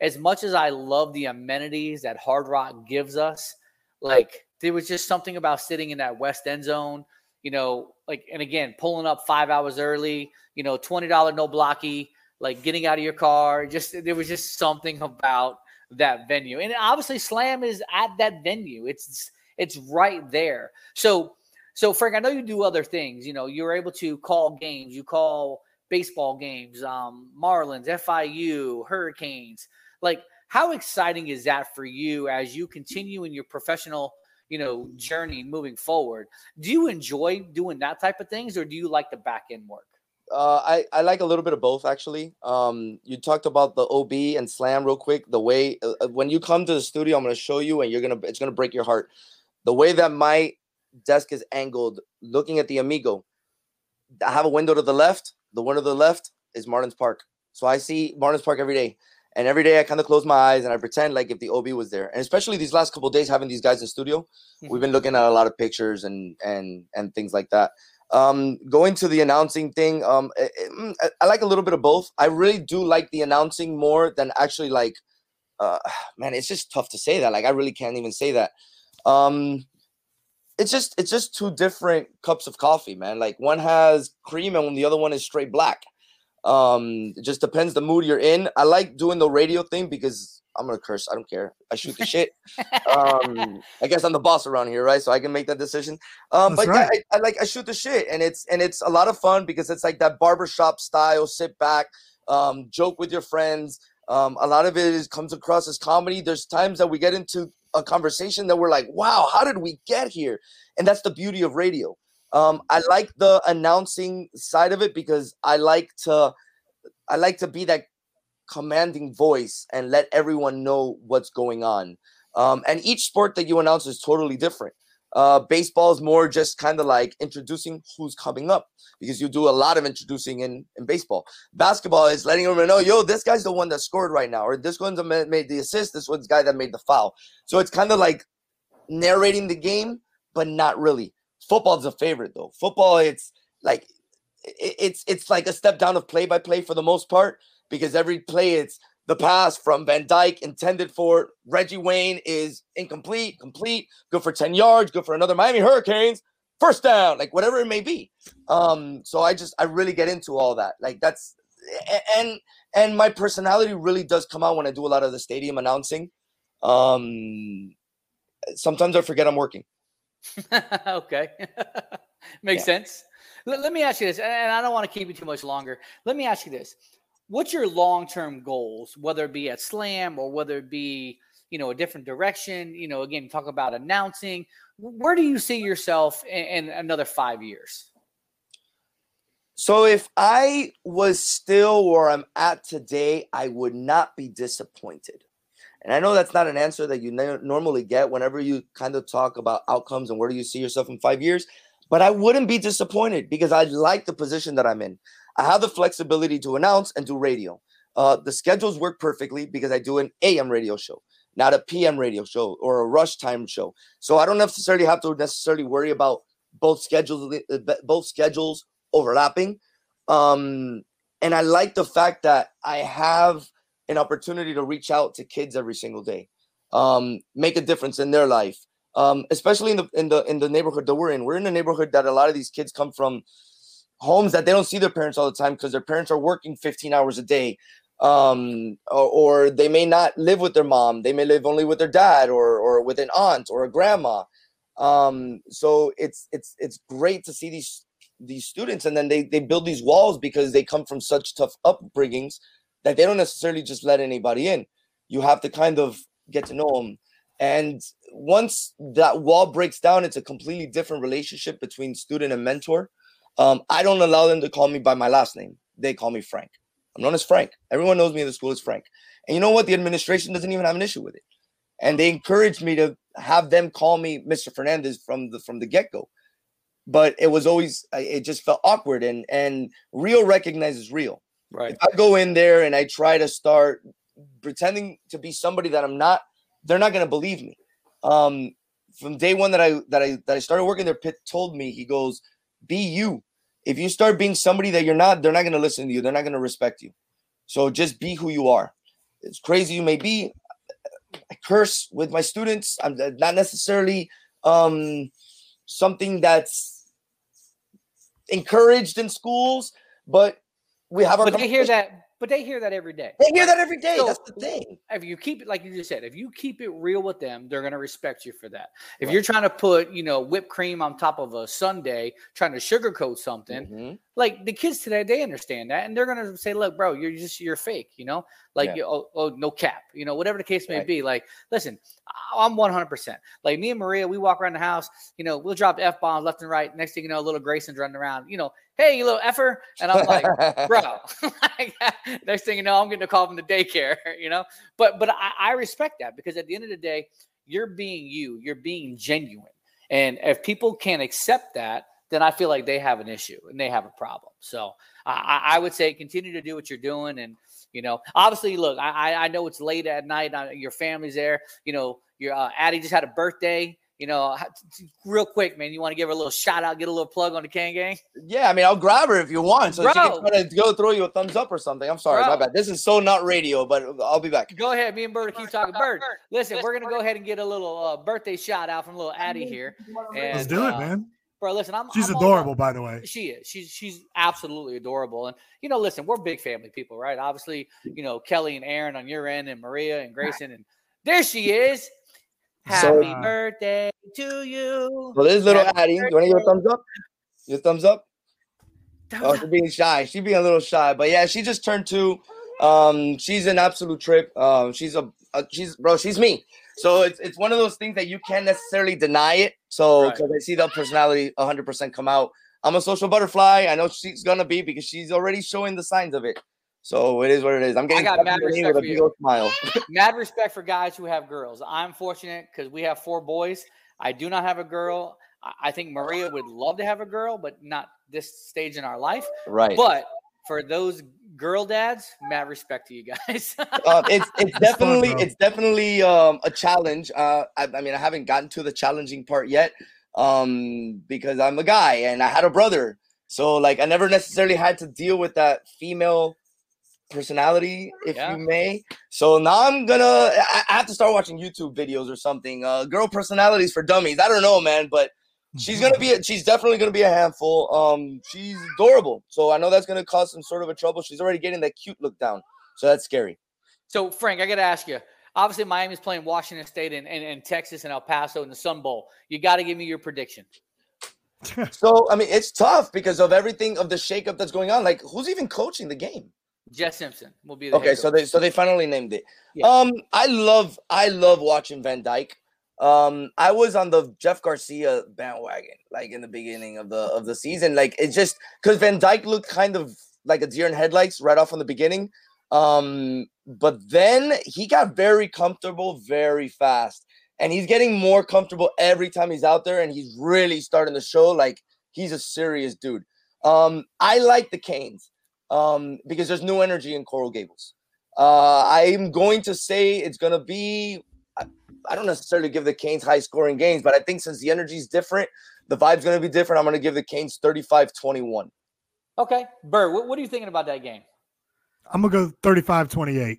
as much as I love the amenities that Hard Rock gives us. Like there was just something about sitting in that West End zone, you know, like and again pulling up five hours early, you know, twenty dollar no blocky, like getting out of your car. Just there was just something about that venue, and obviously Slam is at that venue. It's it's right there. So so Frank, I know you do other things. You know, you're able to call games. You call baseball games, um, Marlins, FIU, Hurricanes. Like, how exciting is that for you as you continue in your professional, you know, journey moving forward? Do you enjoy doing that type of things, or do you like the back end work? Uh, I, I like a little bit of both actually. Um, you talked about the OB and slam real quick. The way uh, uh, when you come to the studio, I'm gonna show you, and you're gonna it's gonna break your heart. The way that my desk is angled, looking at the Amigo, I have a window to the left. The one to the left is Marlins Park, so I see Marlins Park every day. And every day I kind of close my eyes and I pretend like if the OB was there. And especially these last couple of days having these guys in studio, we've been looking at a lot of pictures and and and things like that. Um, going to the announcing thing, um, I, I- I like a little bit of both. I really do like the announcing more than actually like, uh, man, it's just tough to say that. Like I really can't even say that. Um, it's just it's just two different cups of coffee, man. Like one has cream and the other one is straight black. Um, it just depends the mood you're in. I like doing the radio thing because I'm gonna curse. I don't care. I shoot the shit. Um, I guess I'm the boss around here, right? So I can make that decision. Um, That's but yeah. I, I like I shoot the shit, and it's and it's a lot of fun because it's like that barbershop style. Sit back, um, joke with your friends. Um, a lot of it is comes across as comedy. There's times that we get into a conversation that we're like, "Wow, how did we get here?" And that's the beauty of radio. Um, I like the announcing side of it because I like to, I like to be that commanding voice and let everyone know what's going on. Um, and each sport that you announce is totally different. Uh, baseball is more just kind of like introducing who's coming up because you do a lot of introducing in, in baseball. Basketball is letting everyone know, yo, this guy's the one that scored right now, or this one's made the assist, this one's the guy that made the foul. So it's kind of like narrating the game, but not really. Football's a favorite though. Football, it's like it- it's it's like a step down of play by play for the most part because every play it's the pass from Van Dyke intended for Reggie Wayne is incomplete, complete, good for 10 yards, good for another Miami Hurricanes. first down, like whatever it may be. Um, so I just I really get into all that. Like that's and and my personality really does come out when I do a lot of the stadium announcing. Um, sometimes I forget I'm working. okay. Makes sense. Let, let me ask you this, and and I don't want to keep you too much longer. Let me ask you this. What's your long-term goals, whether it be at Slam or whether it be, you know, a different direction? You know, again, talk about announcing. Where do you see yourself in, in another five years? So if I was still where I'm at today, I would not be disappointed. And I know that's not an answer that you ne- normally get whenever you kind of talk about outcomes and where do you see yourself in five years. But I wouldn't be disappointed because I like the position that I'm in. I have the flexibility to announce and do radio. Uh, the schedules work perfectly because I do an AM radio show, not a PM radio show or a rush time show. So I don't necessarily have to necessarily worry about both schedules, both schedules overlapping. Um, and I like the fact that I have an opportunity to reach out to kids every single day, um, make a difference in their life, um, especially in the in the in the neighborhood that we're in. We're in a neighborhood that a lot of these kids come from homes that they don't see their parents all the time because their parents are working 15 hours a day um, or, or they may not live with their mom they may live only with their dad or or with an aunt or a grandma. Um, so it's it's it's great to see these these students and then they they build these walls because they come from such tough upbringings that they don't necessarily just let anybody in. You have to kind of get to know them and once that wall breaks down it's a completely different relationship between student and mentor um, I don't allow them to call me by my last name. They call me Frank. I'm known as Frank. Everyone knows me in the school as Frank. And you know what? The administration doesn't even have an issue with it. And they encouraged me to have them call me Mr. Fernandez from the from the get-go. But it was always it just felt awkward and and real recognizes real. Right. If I go in there and I try to start pretending to be somebody that I'm not, they're not gonna believe me. Um, from day one that I that I that I started working there, Pitt told me he goes, "Be you. If you start being somebody that you're not, they're not gonna listen to you. They're not gonna respect you. So just be who you are. As crazy you may be, I curse with my students. I'm uh, not necessarily um something that's encouraged in schools, but we have our But they hear that. But they hear that every day. They hear that every day. So, That's the thing. If you keep it like you just said, if you keep it real with them, they're gonna respect you for that. If you're trying to put, you know, whipped cream on top of a Sunday, trying to sugarcoat something, Mm-hmm. Like the kids today, they understand that, and they're gonna say, "Look, bro, you're just you're fake," you know, like Yeah. you- oh, oh, no cap, you know, whatever the case may Right. be. Like, listen, I'm 100. percent Like me and Maria, we walk around the house, you know, we'll drop f bombs left and right. Next thing you know, a little Grayson's running around, you know, hey, you little effer, and I'm like, bro. next thing you know, I'm getting a call from the daycare, you know. But but I, I respect that because at the end of the day, you're being you, you're being genuine. And if people can't accept that, then I feel like they have an issue and they have a problem. So I, I I would say continue to do what you're doing. And, you know, obviously, look, I, I- I know it's late at night. uh, Your family's there. You know, your uh, Addie just had a birthday. You know, ha- t- t- real quick, man, you want to give her a little shout out, get a little plug on the Kane Gang? Yeah, I mean, I'll grab her if you want, so she Bro. can try to go throw you a thumbs up or something. I'm sorry, my bad. This is so not radio, but I'll be back. Go ahead. Me and Bird keep talking. Bird, listen, we're gonna go ahead and get a little uh, birthday shout out from little Addie here. Let's do it, uh, man. Bro, listen, I'm. She's I'm adorable, by the way. She is. She's she's absolutely adorable. And you know, listen, we're big family people, right? Obviously, you know, Kelly and Aaron on your end, and Maria and Grayson, and there she is. So- Happy birthday to you. So this little Happy Addie, you want to give a thumbs up? Your thumbs up? Thumbs Oh, she's being shy. She's being a little shy, but yeah, she just turned two. Um, she's an absolute trip. Um, she's a, a she's bro. She's me. So it's it's one of those things that you can't necessarily deny it. So Right. because I see the personality 100 percent come out. I'm a social butterfly. I know she's gonna be because she's already showing the signs of it. So it is what it is. I'm getting got mad in the knee respect with a for big old smile. Mad respect for guys who have girls. I'm fortunate because we have four boys. I do not have a girl. I- I think Maria would love to have a girl, but not this stage in our life. Right. But for those girl dads, mad respect to you guys. uh, it's it's definitely bro. it's definitely um, a challenge. Uh, I, I mean, I haven't gotten to the challenging part yet um, because I'm a guy and I had a brother, so like I never necessarily had to deal with that female personality, if Yeah. you may. So now I'm gonna I, I have to start watching YouTube videos or something. Uh, girl personalities for dummies. I don't know, man, but She's gonna be. A, she's definitely gonna be a handful. Um, she's adorable, so I know that's gonna cause some sort of a trouble. She's already getting that cute look down, so that's scary. So, Frank, I got to ask you. Obviously, Miami's playing Washington State and, and, and Texas and El Paso in the Sun Bowl. You got to give me your prediction. so, I mean, it's tough because of everything of the shakeup that's going on. Like, who's even coaching the game? Jess Simpson will be the Okay, head so they so they finally named it. Um, I love I love watching Van Dyke. Um, I was on the Jeff Garcia bandwagon, like in the beginning of the of the season. Like it's just because Van Dyke looked kind of like a deer in headlights right off from the beginning. Um, but then he got very comfortable very fast, and he's getting more comfortable every time he's out there, and he's really starting to show like he's a serious dude. Um, I like the Canes um, because there's new energy in Coral Gables. Uh, I'm going to say it's going to be. I, I don't necessarily give the Canes high scoring games, but I think since the energy is different, the vibe's going to be different. I'm going to give the Canes 35 21. Okay, Burr, what, what are you thinking about that game? I'm gonna go 35-28.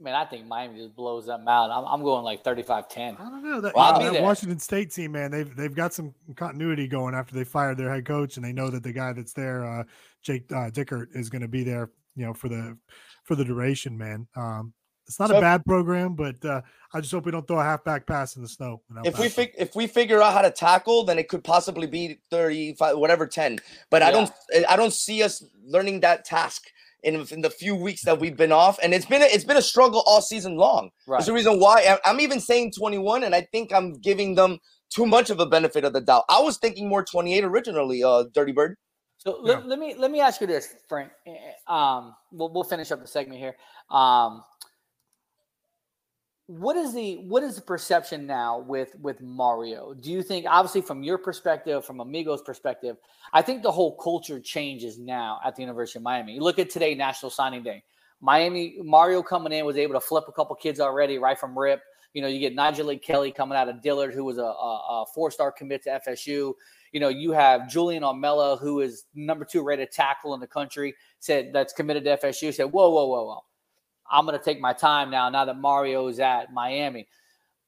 Man, I think Miami just blows them out. I'm, I'm going like 35-10. I don't know that, Well, I'll you know, be that. Washington State team, man, they've they've got some continuity going after they fired their head coach, and they know that the guy that's there, uh, Jake uh, Dickert, is going to be there, you know, for the for the duration, man. Um, it's not So- a bad program, but uh, I just hope we don't throw a halfback pass in the snow. in El If we fig- if we figure out how to tackle, then it could possibly be 35, whatever 10. But I don't I don't see us learning that task in, in the few weeks that we've been off. And it's been a, it's been a struggle all season long. That's the Right. reason why I- I'm even saying 21, and I think I'm giving them too much of a benefit of the doubt. I was thinking more 28 originally, uh, Dirty Bird. So let, let me let me ask you this, Frank. Eh, eh, Um, we'll we'll finish up the segment here. Um, what is the what is the perception now with with Mario? Do you think, obviously, from your perspective, from Amigos' perspective, I think the whole culture changes now at the University of Miami. You look at today, National Signing Day. Miami Mario coming in was able to flip a couple kids already right from rip. You know, you get Nyjalik Kelly coming out of Dillard, who was a, a, a four-star commit to FSU. You know, you have Julian Armella, who is number two rated tackle in the country, said that's committed to FSU. Said, whoa, whoa, whoa, whoa. I'm going to take my time now, now that Mario's at Miami.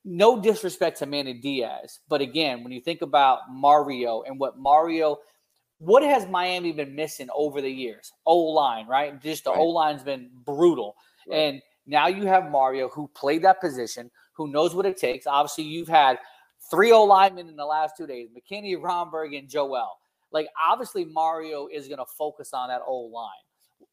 No disrespect to Manny Diaz, but again, when you think about Mario and what Mario, what has Miami been missing over the years? O line, right? Just the Right. O line's been brutal. And now you have Mario who played that position, who knows what it takes. Obviously, you've had three O linemen in the last two days McKinney, Romberg, and Joel. Like, obviously, Mario is going to focus on that O line.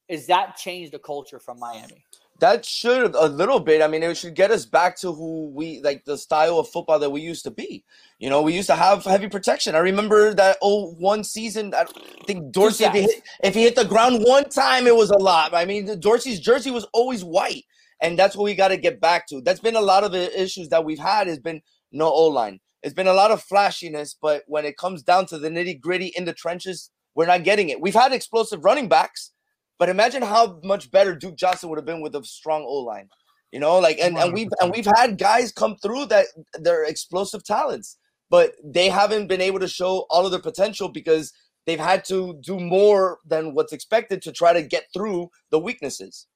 Is that changed the culture from Miami? That should a little bit. I mean, it should get us back to who we like the style of football that we used to be. You know, we used to have heavy protection. I remember that oh one season. I think Dorsey, if he, hit, if he hit the ground one time, it was a lot. I mean, Dorsey's jersey was always white, and that's what we got to get back to. That's been a lot of the issues that we've had. Has been no O line. It's been a lot of flashiness, but when it comes down to the nitty gritty in the trenches, we're not getting it. We've had explosive running backs. But imagine how much better Duke Johnson would have been with a strong O line. You know, like and, and we've and we've had guys come through that they're explosive talents, but they haven't been able to show all of their potential because they've had to do more than what's expected to try to get through the weaknesses.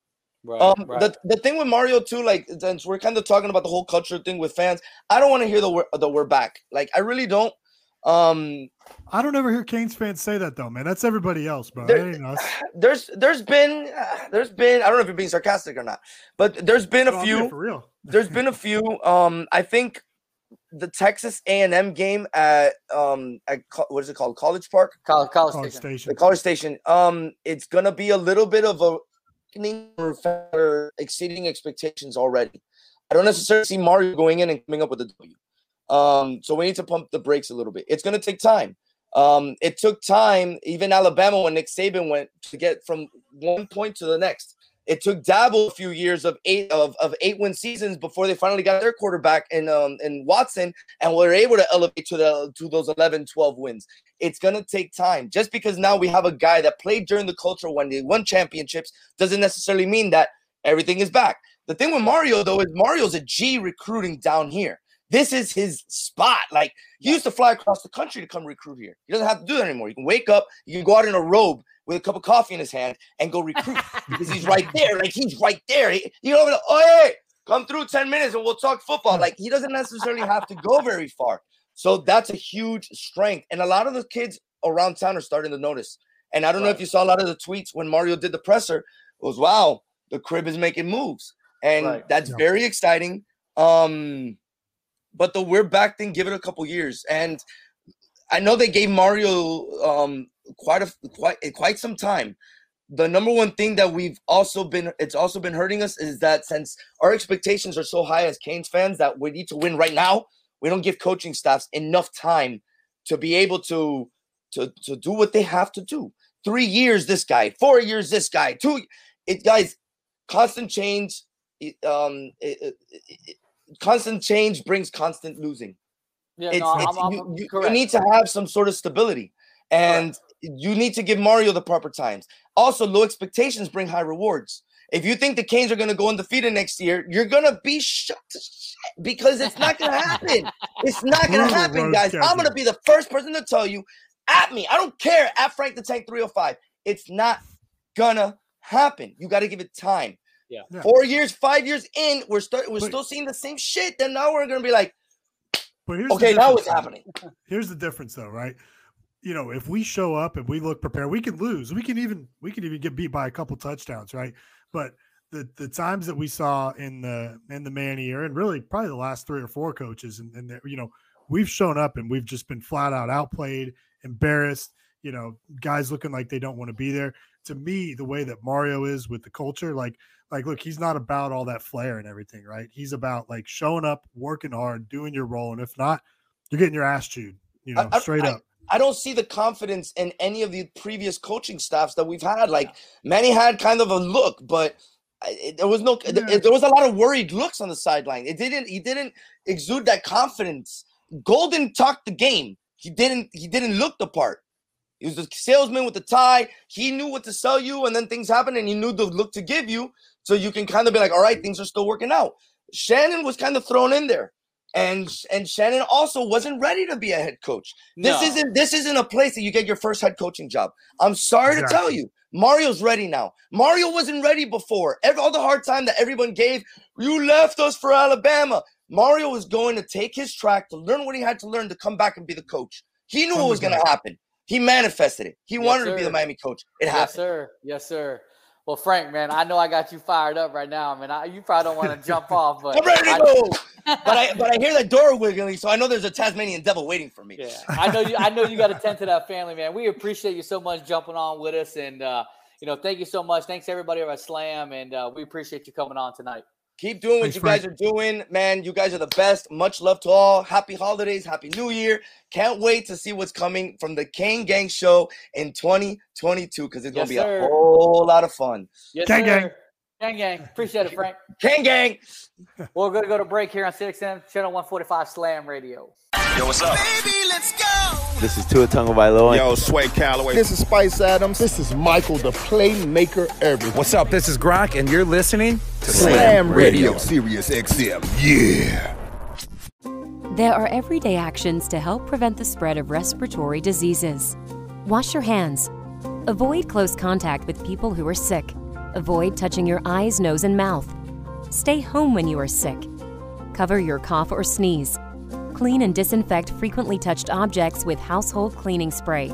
Right, Um, right. the, the thing with Mario too, like since we're kind of talking about the whole culture thing with fans, I don't want to hear the word the we're back. Like I really don't. Um, I don't ever hear Canes fans say that though, man. That's everybody else, bro. There- ain't us. there's there's been uh, there's been I don't know if you're being sarcastic or not, but there's been a No, few for real. there's been a few. Um, I think the Texas A and M game at um at what is it called College Park College, college, College Station. Station. the College Station. Um, it's gonna be a little bit of a for exceeding expectations already. I don't necessarily see Mario going in and coming up with a W. Um, so we need to pump the brakes a little bit. It's going to take time. Um, it took time, even Alabama when Nick Saban went to get from one point to the next. It took Dabo a few years of eight of, of eight win seasons before they finally got their quarterback in um in Watson and were able to elevate to the to those 11, 12 wins. It's gonna take time. Just because now we have a guy that played during the culture when they won championships doesn't necessarily mean that everything is back. The thing with Mario though is Mario's a G recruiting down here. This is his spot. Like he used to fly across the country to come recruit here. He doesn't have to do that anymore. You can wake up, you can go out in a robe with a cup of coffee in his hand and go recruit because he's right there. Like he's right there. He, you know, oh hey, come through 10 minutes and we'll talk football. Like he doesn't necessarily have to go very far. So that's a huge strength. And a lot of the kids around town are starting to notice. And I don't know if you saw a lot of the tweets when Mario did the presser. It was wow, the crib is making moves. And Right. that's Yeah. very exciting. Um, but the we're back thing, give it a couple years. And I know they gave Mario um quite a quite quite some time. The number one thing that we've also been it's also been hurting us is that since our expectations are so high as Canes fans that we need to win right now, we don't give coaching staffs enough time to be able to to to do what they have to do. Three years, this guy. Four years, this guy. Two. It guys, constant change. it, Um, it- it- constant change brings constant losing. Yeah, It's, no, it's- I'm- you, I'm you- you correct. need to have some sort of stability, and you need to give Mario the proper times. Also, low expectations bring high rewards. If you think the Canes are going to go undefeated next year, you're going to be shut to shit because it's not going to happen. It's not going to happen, guys. I'm going to be the first person to tell you at me. I don't care at Frank the Tank 305. It's not gonna happen. You got to give it time. Yeah. Yeah. Four years, five years in, we're start we're But- still seeing the same shit. Then now we're gonna be like, But here's the okay, now difference, what's though. happening? Here's the difference, though, right? You know, if we show up and we look prepared, we can lose. We can even we can even get beat by a couple touchdowns, right? But the the times that we saw in the in the Manny era, and really probably the last three or four coaches, and, and you know, we've shown up and we've just been flat out outplayed, embarrassed. You know, guys looking like they don't want to be there. To me, the way that Mario is with the culture, like like look, he's not about all that flair and everything, right? He's about like showing up, working hard, doing your role, and if not, you're getting your ass chewed. You know, I- straight I- up. I don't see the confidence in any of the previous coaching staffs that we've had. Like Manny had kind of a look, but I- there was no. there- There was a lot of worried looks on the sideline. It didn't. He didn't exude that confidence. Golden talked the game. He didn't. He didn't look the part. He was a salesman with the tie. He knew what to sell you, and then things happened, and he knew the look to give you, so you can kind of be like, "All right, things are still working out." Shannon was kind of thrown in there, and and Shannon also wasn't ready to be a head coach. This No. isn't this isn't a place that you get your first head coaching job. I'm sorry to tell you, Mario's ready now. Mario wasn't ready before. Every, all the hard time that everyone gave, you left us for Alabama. Mario was going to take his track to learn what he had to learn to come back and be the coach. He knew what was going to happen. He manifested it. He Yes, wanted to be the. Miami coach. It yes, happened. sir. Yes, sir. Well, Frank, man, I know I got you fired up right now. I mean, I, you probably don't want to jump off, but I'm ready to I- go. but I but I hear that door wiggling, so I know there's a Tasmanian devil waiting for me. Yeah, I know you. I know you got to tend to that family, man. We appreciate you so much jumping on with us, and uh, you know, thank you so much. Thanks everybody over at Slam, and uh, we appreciate you coming on tonight. Keep doing what Thanks, you guys Frank. are doing, man. You guys are the best. Much love to all. Happy holidays. Happy New Year. Can't wait to see what's coming from the Kane Gang Show in 2022 because it's Yes, gonna be sir. a whole lot of fun. Yes, Gang, sir. gang. Gang, gang. Appreciate it, Frank. Kane Gang. Well, we're gonna go to break here on 6M Channel 145 Slam Radio. Yo, what's up? This is Tua Tonga Tagovailoa. Yo, Sway Calloway. This is Spice Adams. This is Michael, the playmaker everything. What's up? This is Gronk, and you're listening to Slam Radio. Sirius XM. Yeah. There are everyday actions to help prevent the spread of respiratory diseases. Wash your hands. Avoid close contact with people who are sick. Avoid touching your eyes, nose, and mouth. Stay home when you are sick. Cover your cough or sneeze. Clean and disinfect frequently touched objects with household cleaning spray.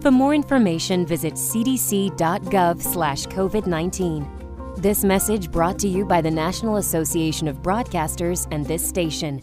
For more information, visit cdc.gov/covid19. This message brought to you by the National Association of Broadcasters and this station.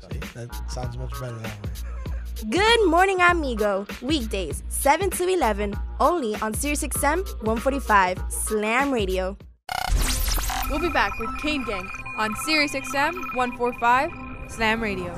See, that sounds much better that way. Good morning, amigo. Weekdays, 7 to 11, only on SiriusXM 145 Slam Radio. We'll be back with Kane Gang on Sirius XM 145 Slam Radio.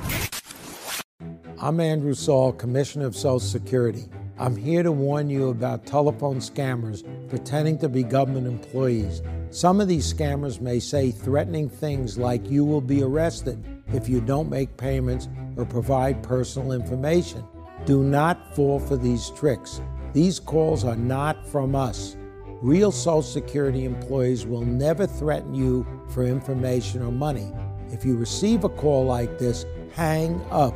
I'm Andrew Saul, Commissioner of Social Security. I'm here to warn you about telephone scammers pretending to be government employees. Some of these scammers may say threatening things like you will be arrested if you don't make payments or provide personal information. Do not fall for these tricks. These calls are not from us. Real Social Security employees will never threaten you for information or money. If you receive a call like this, hang up.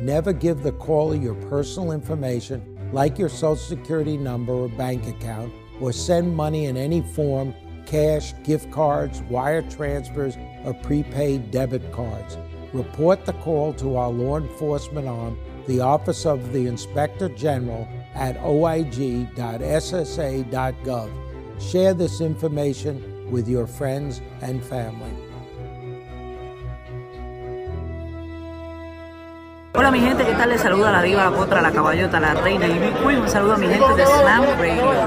Never give the caller your personal information, like your Social Security number or bank account, or send money in any form cash, gift cards, wire transfers, or prepaid debit cards. Report the call to our law enforcement arm, the Office of the Inspector General, at oig.ssa.gov. Share this information with your friends and family. Hola mi gente, ¿qué tal? Les saluda la diva, la potra, la caballota, la reina y Queen. Un saludo a mi gente de Slam Radio.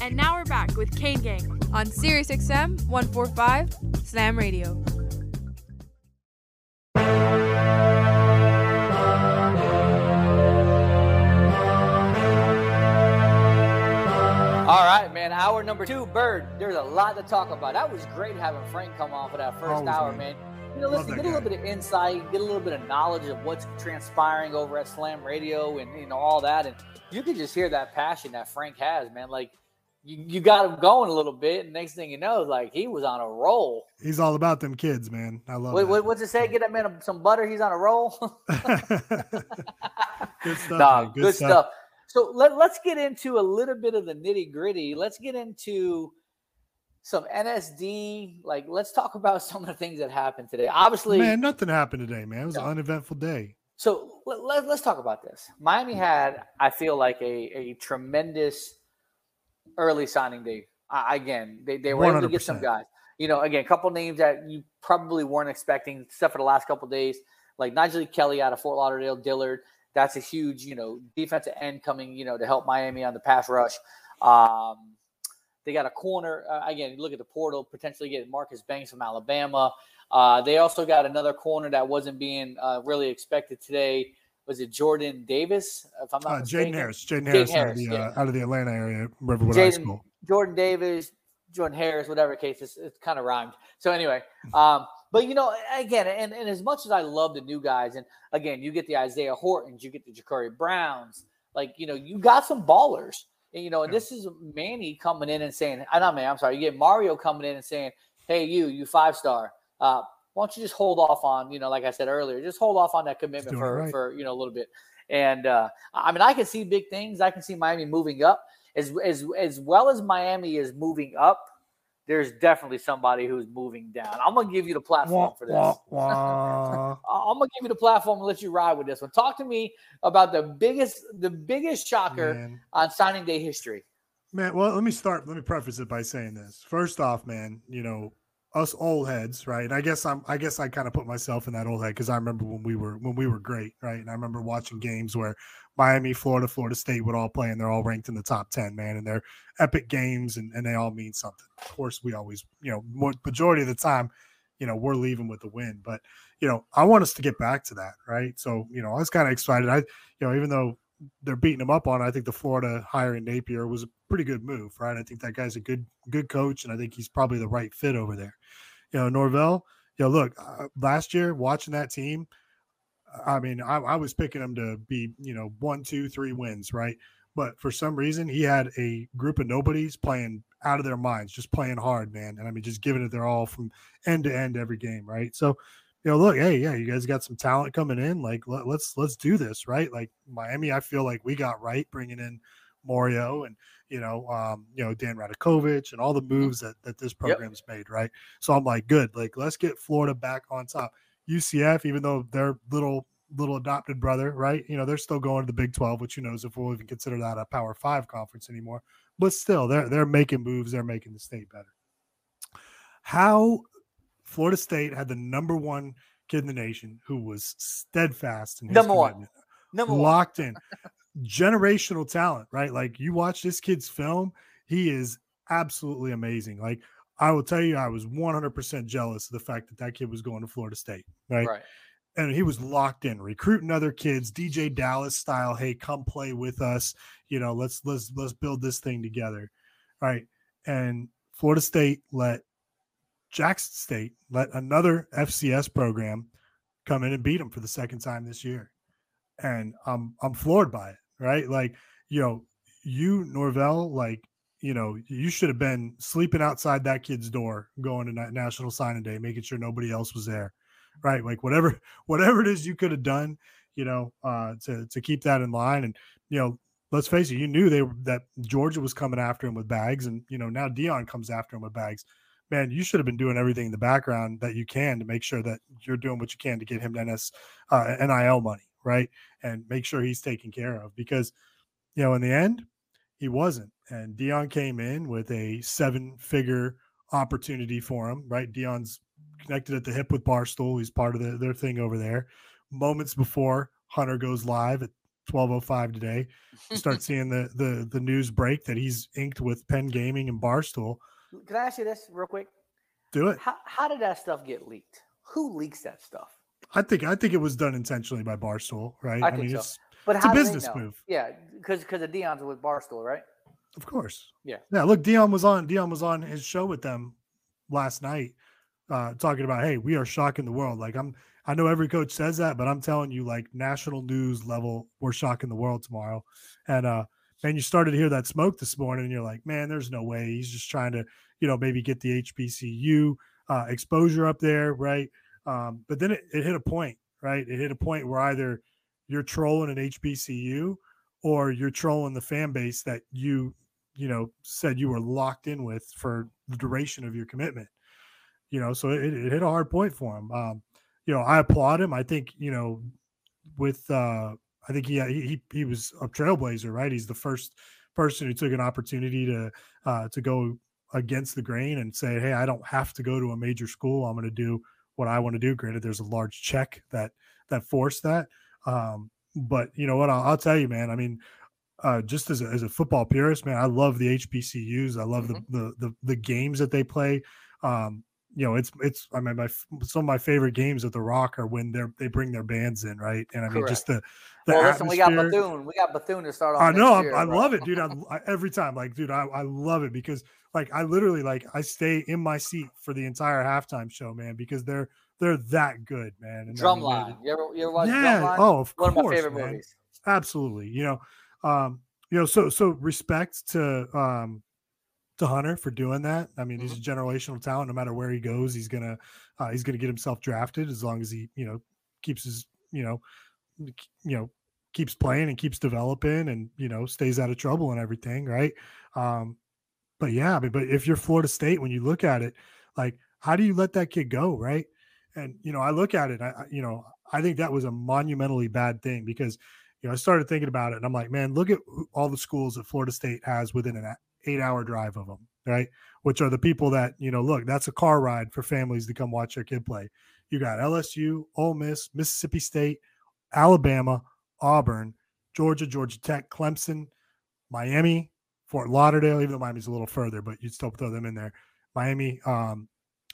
And now we're back with Kane Gang on Sirius XM 145 Slam Radio. All right, man. Hour number two, Bird. There's a lot to talk about. That was great having Frank come on for that first Always, hour, man. man. You know, listen, that get a little bit of insight, get a little bit of knowledge of what's transpiring over at Slam Radio and you know all that, and you can just hear that passion that Frank has, man. Like you, you got him going a little bit, and next thing you know, like he was on a roll. He's all about them kids, man. I love that. what, what's it say? Get that man some butter. He's on a roll. Good stuff. Nah, man. good, stuff. So let, let's get into a little bit of the nitty gritty. Let's get into some NSD. Like, let's talk about some of the things that happened today. Obviously, Man, nothing happened today, man. It was an uneventful day. so let, let, us talk about this. Miami had, I feel like, a, a tremendous early signing day. I, again, they, they were able to get some guys. You know, again, a couple names that you probably weren't expecting, except for the last couple days, like Nyjalik Kelly out of Fort Lauderdale, Dillard. That's a huge, you know, defensive end coming, you know, to help Miami on the pass rush. Um, they got a corner. Uh, again, look at the portal, potentially getting Marcus Banks from Alabama. Uh, they also got another corner that wasn't being uh, really expected today. Was it Jordan Davis? If I'm not Uh, mistaken? Jaden Harris. Jaden Jaden Harris, out, of the, yeah. uh, out of the Atlanta area, Riverwood High School. Jordan Davis, Jordan Harris, whatever case, it's, it's kind of rhymed. So anyway, um, but you know, again, and, and as much as I love the new guys, and again, you get the Isaiah Hortons, you get the Jacurri Browns, like you know, you got some ballers. And, you know, and this is Manny coming in and saying, I not Manny, I'm sorry, you get Mario coming in and saying, Hey, you, you five star, uh, why don't you just hold off on, you know, like I said earlier, just hold off on that commitment for, right. for, you know, a little bit. And uh, I mean, I can see big things. I can see Miami moving up as as as well as Miami is moving up. There's definitely somebody who's moving down. I'm gonna give you the platform for this. Wah, I'm gonna give you the platform and let you ride with this one. Talk to me about the biggest the biggest shocker Man. on signing day history. Man, well, let me start. Let me preface it by saying this. First off, man, you know, us old heads, right? And I guess I'm I guess I kind of put myself in that old head because I remember when we were when we were great, right? And I remember watching games where Miami, Florida, Florida State would all play and they're all ranked in the top 10, man, and they're epic games and, and they all mean something. Of course, we always, you know, more, majority of the time, you know, we're leaving with the win. But, you know, I want us to get back to that, right? So, you know, I was kind of excited. I, you know, even though they're beating him up on, I think the Florida hiring Napier was a pretty good move, right? I think that guy's a good, good coach, and I think he's probably the right fit over there. You know, Norvell, you know, look, uh, last year watching that team, I mean, I, I was picking him to be, you know, one, two, three wins, right? But for some reason, he had a group of nobodies playing out of their minds, just playing hard, man. And I mean, just giving it their all from end to end every game, right? So, you know, look, hey, yeah, you guys got some talent coming in. Like, let, let's let's do this, right? Like Miami, I feel like we got right bringing in Mario and you know, um, you know, Dan Radakovich and all the moves that that this program's made, right? So I'm like, good, like let's get Florida back on top. UCF, even though they're little little adopted brother, right? You know, they're still going to the Big 12, which who knows if we'll even consider that a Power Five conference anymore. But still, they're they're making moves, they're making the state better. How Florida State had the number one kid in the nation who was steadfast in his Number one. Number one. locked in, generational talent, right? Like you watch this kid's film, he is absolutely amazing. Like I will tell you, I was 100% jealous of the fact that that kid was going to Florida State, right? Right. And he was locked in, recruiting other kids, DJ Dallas style. Hey, come play with us. You know, let's let's let's build this thing together, right? And Florida State let Jackson State let another FCS program come in and beat them for the second time this year, and I'm I'm floored by it. Right, like you know, you Norvell, like you know, you should have been sleeping outside that kid's door going to Na- National Signing Day, making sure nobody else was there. Right, like whatever whatever it is you could have done, you know, uh, to to keep that in line, and you know, let's face it, you knew they were that Georgia was coming after him with bags, and you know now Deion comes after him with bags. Man, you should have been doing everything in the background that you can to make sure that you're doing what you can to get him NS uh, NIL money, right, and make sure he's taken care of because you know in the end he wasn't, and Deion came in with a seven-figure opportunity for him, right? Deion's connected at the hip with Barstool; he's part of the, their thing over there. Moments before Hunter goes live at 12:05 today. You start seeing the the the news break that he's inked with Penn Gaming and Barstool. Can I ask you this real quick? Do it. How, how did that stuff get leaked? Who leaks that stuff? I think I think it was done intentionally by Barstool, right? I think so. it's But it's a business move, Yeah, because because of Deion's with Barstool, right? of course. Yeah. Yeah, look, Deion was on Deion was on his show with them last night, uh, talking about, hey, we are shocking the world. Like I'm I know every coach says that, but I'm telling you, like national news level, we're shocking the world tomorrow. And uh man, you started to hear that smoke this morning, and you're like, man, there's no way. He's just trying to, you know, maybe get the HBCU uh exposure up there, right? Um, but then it, it hit a point, right? It hit a point where either you're trolling an HBCU or you're trolling the fan base that you you know said you were locked in with for the duration of your commitment you know so it, it hit a hard point for him um you know i applaud him i think you know with uh i think he he he was a trailblazer right? He's the first person who took an opportunity to uh to go against the grain and say hey i don't have to go to a major school. I'm going to do what i want to do. Granted there's a large check that that forced that um but you know what? I'll, I'll tell you man i mean uh, just as a, as a football purist, man, I love the HBCUs. I love the, the the the games that they play. Um, you know, it's it's. I mean, my some of my favorite games at the Rock are when they're they bring their bands in, right? And I mean, just the the well, listen, we got Bethune. We got Bethune to start off. I know. I, year, I bro. love it, dude. I, I, every time, like, dude, I, I love it because, like, I literally, like, I stay in my seat for the entire halftime show, man, because they're they're that good, man. And I mean, Drumline. You ever you ever watch yeah. Drumline? Oh, of One course, of my favorite man. movies. Absolutely. You know, um, you know, so so respect to um to Hunter for doing that. I mean, he's a generational talent. No matter where he goes, he's gonna uh, he's gonna get himself drafted as long as he you know keeps his you know you know keeps playing and keeps developing and you know stays out of trouble and everything, right? Um, but yeah, but but if you're Florida State, when you look at it, like how do you let that kid go, right? And you know, I look at it, I I- you know, I think that was a monumentally bad thing because you know I started thinking about it, and I'm like, man, look at all the schools that Florida State has within an eight-hour drive of them, right? Which are the people that you know, look, that's a car ride for families to come watch their kid play. You got LSU, Ole Miss, Mississippi State, Alabama, Auburn, Georgia, Georgia Tech, Clemson, Miami, Fort Lauderdale, even though Miami's a little further, but you'd still throw them in there. Miami, um,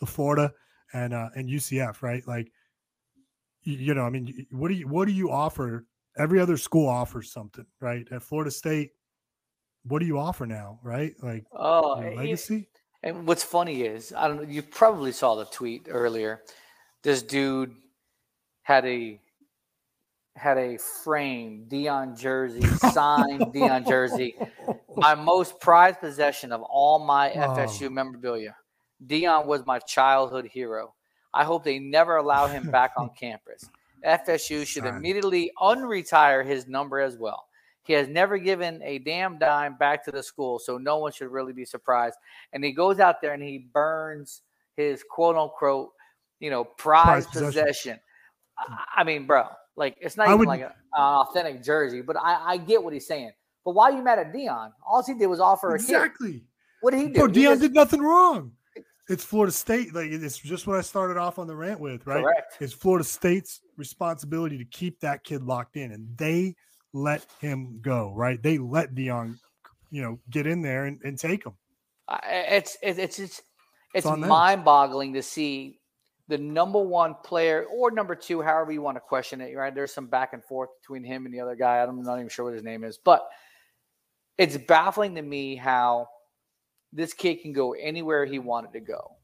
Florida, and uh, and UCF, right? Like, you know, I mean, what do you what do you offer? Every other school offers something, right? At Florida State, what do you offer now, right? Like, Oh, your it- legacy. And what's funny is, I don't know, you probably saw the tweet earlier. This dude had a had a frame Deion jersey, signed Deion jersey, my most prized possession of all my FSU memorabilia. Deion was my childhood hero. I hope they never allow him back on campus. FSU should immediately unretire his number as well. He has never given a damn dime back to the school, so no one should really be surprised. And he goes out there and he burns his quote unquote, you know, prize Prized possession. possession. I, I mean, bro, like it's not I even would- like an authentic jersey, but I, I get what he's saying. But why are you mad at Deion? All he did was offer a kid. Exactly. What did he do? Bro, Deion just- did nothing wrong. It's Florida State. Like it's just what I started off on the rant with, right? Correct. It's Florida State's responsibility to keep that kid locked in, and they let him go, right? They let Deion, you know, get in there and, and take him. It's it's it's it's, it's mind-boggling to see the number one player or number two, however you want to question it. Right? There's some back and forth between him and the other guy. I'm not even sure what his name is, but it's baffling to me how this kid can go anywhere he wanted to go.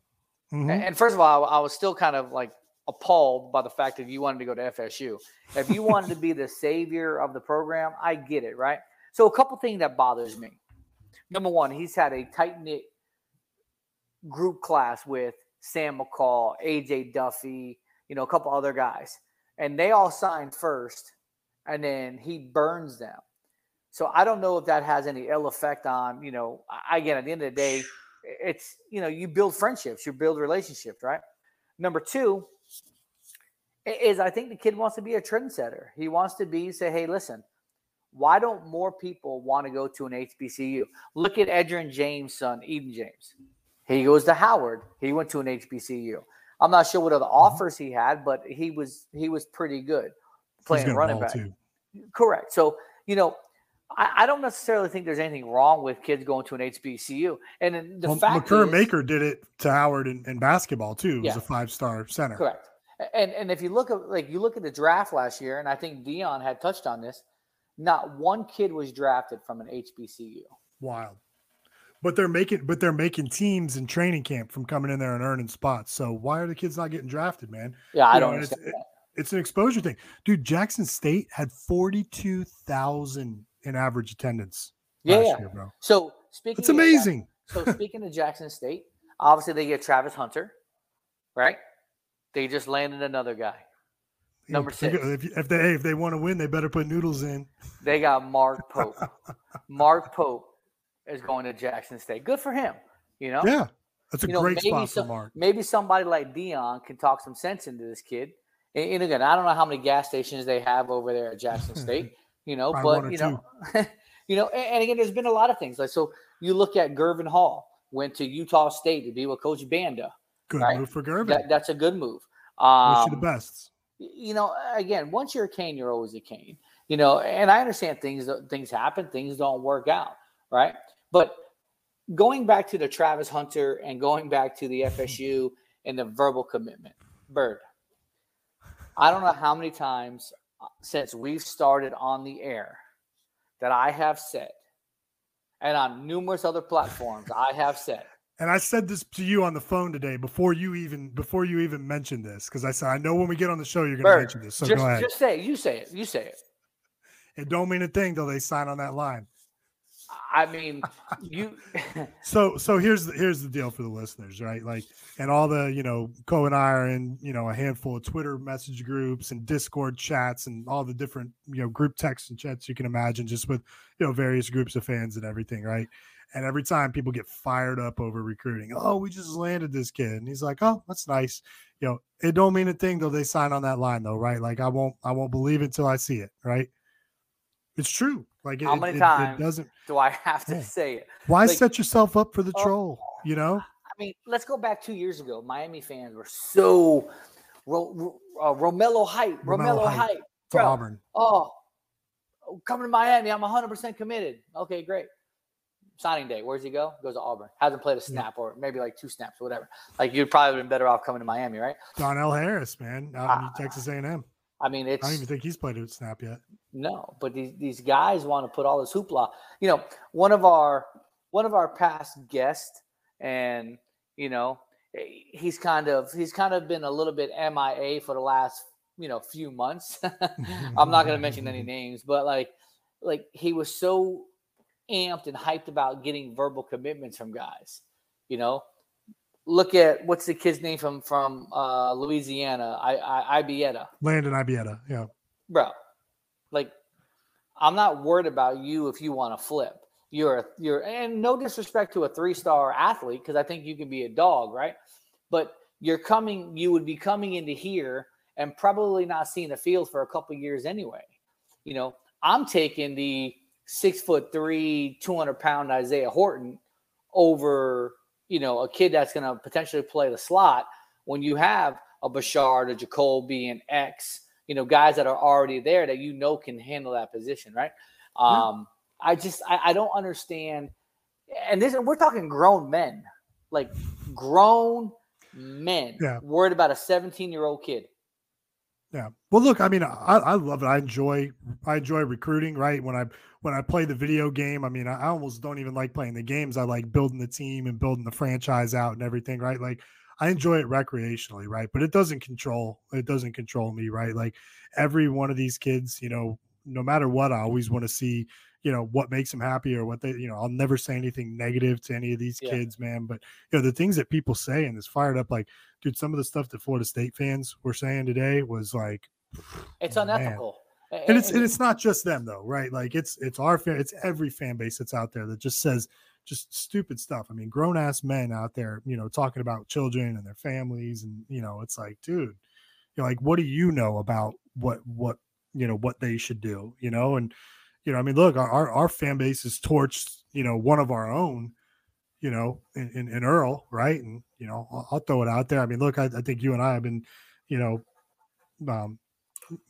Mhm. And, first of all, I was still kind of like appalled by the fact that you wanted to go to FSU. If you wanted to be the savior of the program, I get it, right? So a couple things that bothers me. Number one, he's had a tight knit group class with Sam McCall, AJ Duffy, you know, a couple other guys, and they all signed first, and then he burns them. So I don't know if that has any ill effect on, you know, again, at the end of the day, it's, you know, you build friendships, you build relationships, right? Number two is I think the kid wants to be a trendsetter. He wants to be, say, hey, listen, why don't more people want to go to an HBCU? Look at Edgerrin James' son, Eden James. He goes to Howard. He went to an HBCU. I'm not sure what other mm-hmm. offers he had, but he was he was pretty good playing running back. too. Correct. So you know, I, I don't necessarily think there's anything wrong with kids going to an HBCU. And the Well, fact Makur is, Maker did it to Howard in, in basketball too. He was Yeah. a five star center. Correct. And and if you look at like you look at the draft last year, and I think Deion had touched on this, not one kid was drafted from an HBCU. Wild. But they're making but they're making teams in training camp from coming in there and earning spots. So why are the kids not getting drafted, man? Yeah, I You don't know, and it's, understand it- it's an exposure thing. Dude, Jackson State had 42,000 in average attendance Yeah, last yeah. year, bro. So speaking, Jack- amazing. so speaking of Jackson State, obviously they get Travis Hunter, right? They just landed another guy. Number six. If, if they if they want to win, they better put noodles in. They got Mark Pope. Mark Pope is going to Jackson State. Good for him. You know. Yeah. That's a You know, great spot for Mark. Maybe somebody like Deion can talk some sense into this kid. And, and again, I don't know how many gas stations they have over there at Jackson State. You know, but you know, you know, and, and again, there's been a lot of things. Like so, you look at Gervin Hall went to Utah State to be with Coach Banda. Good right? move for Gervin. That, that's a good move. Wish Um, you the best. you know, again, once you're a cane, you're always a cane. You know, and I understand things things happen, things don't work out, right? But going back to the Travis Hunter and going back to the FSU and the verbal commitment, Bird. I don't know how many times uh, since we've started on the air that I have said, and on numerous other platforms, I have said, And I said this to you on the phone today before you even before you even mentioned this because I said I know when we get on the show you're going to mention this. So just, go ahead. just say it. You say it. You say it. It don't mean a thing till they sign on that line. I mean, you. So so here's the here's the deal for the listeners, right? Like and all the, you know, Co and I are in, you know, a handful of Twitter message groups and Discord chats and all the different, you know, group texts and chats you can imagine just with, you know, various groups of fans and everything, right? And every time people get fired up over recruiting, oh, we just landed this kid. And he's like, Oh, that's nice. You know, it don't mean a thing though they sign on that line though, right? Like I won't I won't believe it till I see it, right? It's true. Like it, How many it- it times doesn't do I have to Yeah. say it? why Like, set yourself up for the oh, troll? You know? I mean, let's go back two years ago. Miami fans were so Ro, uh, Romello hype, Romello Romello, hype hype, for Bro, Auburn. Oh, oh, coming to Miami, I'm 100 percent committed. Okay, great. Signing day, where's he go? Goes to Auburn. Hasn't played a snap or maybe like two snaps or whatever. Like you'd probably been better off coming to Miami, right? Donnell Harris, man, out in ah. Texas A&M. I mean, I don't even think he's played a snap yet. No, but these these guys want to put all this hoopla. You know, one of our one of our past guests, and you know, he's kind of he's kind of been a little bit MIA for the last you know few months. I'm not going to mention any names, but like like he was so amped and hyped about getting verbal commitments from guys. You know, look at what's the kid's name from from uh, Louisiana, I, I Ibieta Landon Ibieta, yeah. bro. Like, I'm not worried about you if you want to flip. You're a, you're and no disrespect to a three star athlete because I think you can be a dog, right? But you're coming, you would be coming into here and probably not seeing the field for a couple years anyway. You know, I'm taking the six foot three, 200 pound Isaiah Horton over, you know, a kid that's going to potentially play the slot when you have a Brashard, a Jacoby, an X, you know, guys that are already there that you know can handle that position, right? Um, I just I, I don't understand. And this we're talking grown men, like grown men, Yeah. worried about a 17 year old kid. Yeah. Well, look, I mean, I, I love it. I enjoy I enjoy recruiting. Right when I when I play the video game, I mean, I almost don't even like playing the games. I like building the team and building the franchise out and everything. Right. Like I enjoy it recreationally, right? But it doesn't control it doesn't control me, right? Like every one of these kids, you know, no matter what, I always want to see, you know, what makes them happy or what they, you know, I'll never say anything negative to any of these Yeah. kids, man. But you know, the things that people say and it's fired up, like, dude, some of the stuff that Florida State fans were saying today was like, It's oh, man. unethical. A- and it's and it's not just them though, right? Like it's it's our fan, it's every fan base that's out there that just says just stupid stuff. I mean, grown ass men out there, you know, talking about children and their families, and you know, it's like, dude, you're like, what do you know about what what you know what they should do, you know? And you know, I mean, look, our our, fan base is torched, you know, one of our own, you know, in, in, in Earl, right? And you know, I'll, I'll throw it out there. I mean, look, I, I think you and I have been, you know, um,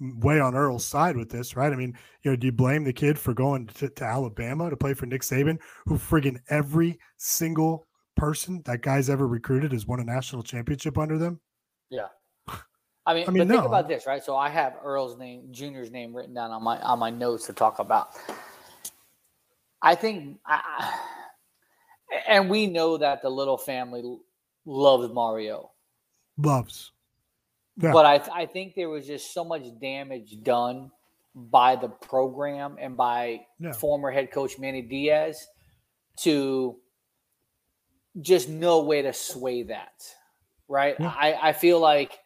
way on Earl's side with this, right? I mean, you know, do you blame the kid for going to, to Alabama to play for Nick Saban, who friggin' every single person that guy's ever recruited has won a national championship under them? Yeah. I mean, I mean, but think about this, right? So I have Earl's name, Junior's name written down on my on my notes to talk about. I think, I, I- and we know that the little family loves Mario, Loves. Yeah. but I I think there was just so much damage done by the program and by Yeah. former head coach Manny Diaz to just no way to sway that, right? Yeah. I I feel like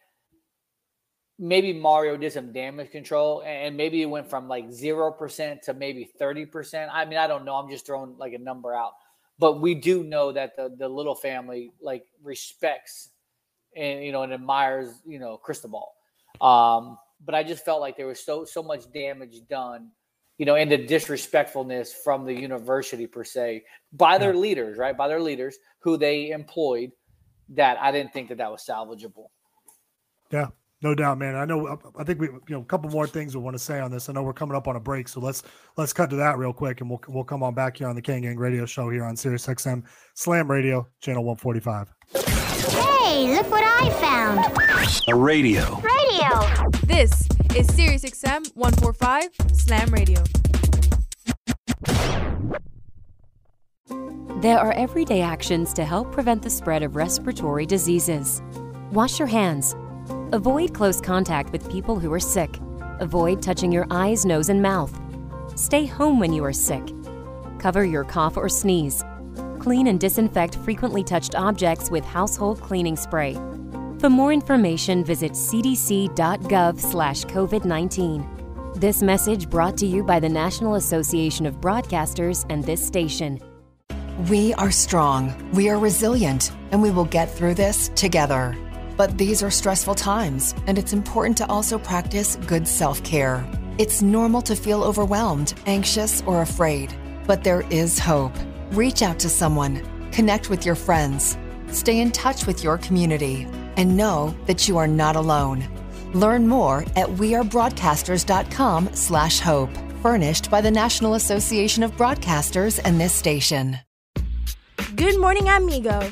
maybe Mario did some damage control and maybe it went from like 0% to maybe 30%. I mean, I don't know. I'm just throwing like a number out. But we do know that the, the little family like respects and you know and admires, you know, Cristobal. Um, but I just felt like there was so so much damage done, you know, and the disrespectfulness from the university per se by their leaders, right? By their leaders who they employed that I didn't think that that was salvageable. Yeah, no doubt, man. I know. I think we, you know, a couple more things we want to say on this. I know we're coming up on a break, so let's let's cut to that real quick, and we'll we'll come on back here on the Kane Gang Radio Show here on Sirius XM Slam Radio, channel one forty five. Hey, look what I found. A radio. Radio. This is Sirius XM 145 Slam Radio. There are everyday actions to help prevent the spread of respiratory diseases. Wash your hands. Avoid close contact with people who are sick. Avoid touching your eyes, nose, and mouth. Stay home when you are sick. Cover your cough or sneeze. Clean and disinfect frequently touched objects with household cleaning spray. For more information, visit cdc.gov/covid19. This message brought to you by the National Association of Broadcasters and this station. We are strong, we are resilient, and we will get through this together. But these are stressful times, and it's important to also practice good self care. It's normal to feel overwhelmed, anxious, or afraid, but there is hope. Reach out to someone, connect with your friends, stay in touch with your community, and know that you are not alone. Learn more at wearebroadcasters.com slash hope, Furnished by the National Association of Broadcasters and this station. Good morning, amigo.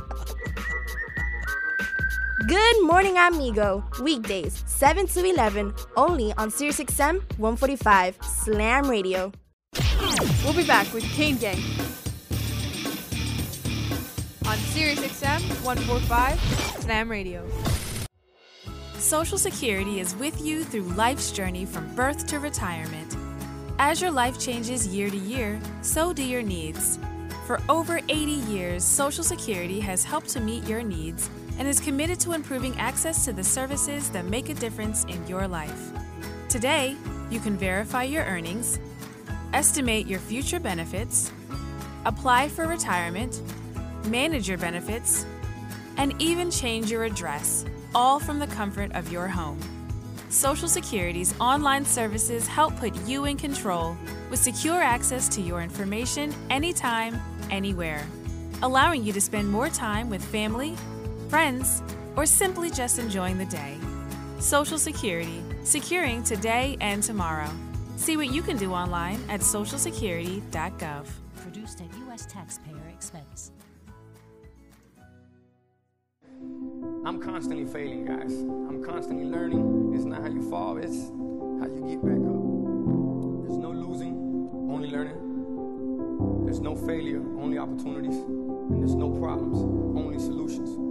Good morning, amigo. Weekdays, 7 to 11, only on SiriusXM 145 Slam Radio. We'll be back with Kane Gang on Sirius XM 145 Slam Radio. Social Security is with you through life's journey from birth to retirement. As your life changes year to year, so do your needs. For over 80 years, Social Security has helped to meet your needs and is committed to improving access to the services that make a difference in your life. Today, you can verify your earnings, estimate your future benefits, apply for retirement, manage your benefits, and even change your address, all from the comfort of your home. Social Security's online services help put you in control with secure access to your information anytime, anywhere, allowing you to spend more time with family, friends, or simply just enjoying the day. Social Security, securing today and tomorrow. See what you can do online at socialsecurity.gov. Produced at U.S. taxpayer expense. I'm constantly failing, guys. I'm constantly learning. It's not how you fall, it's how you get back up. There's no losing, only learning. There's no failure, only opportunities. And there's no problems, only solutions.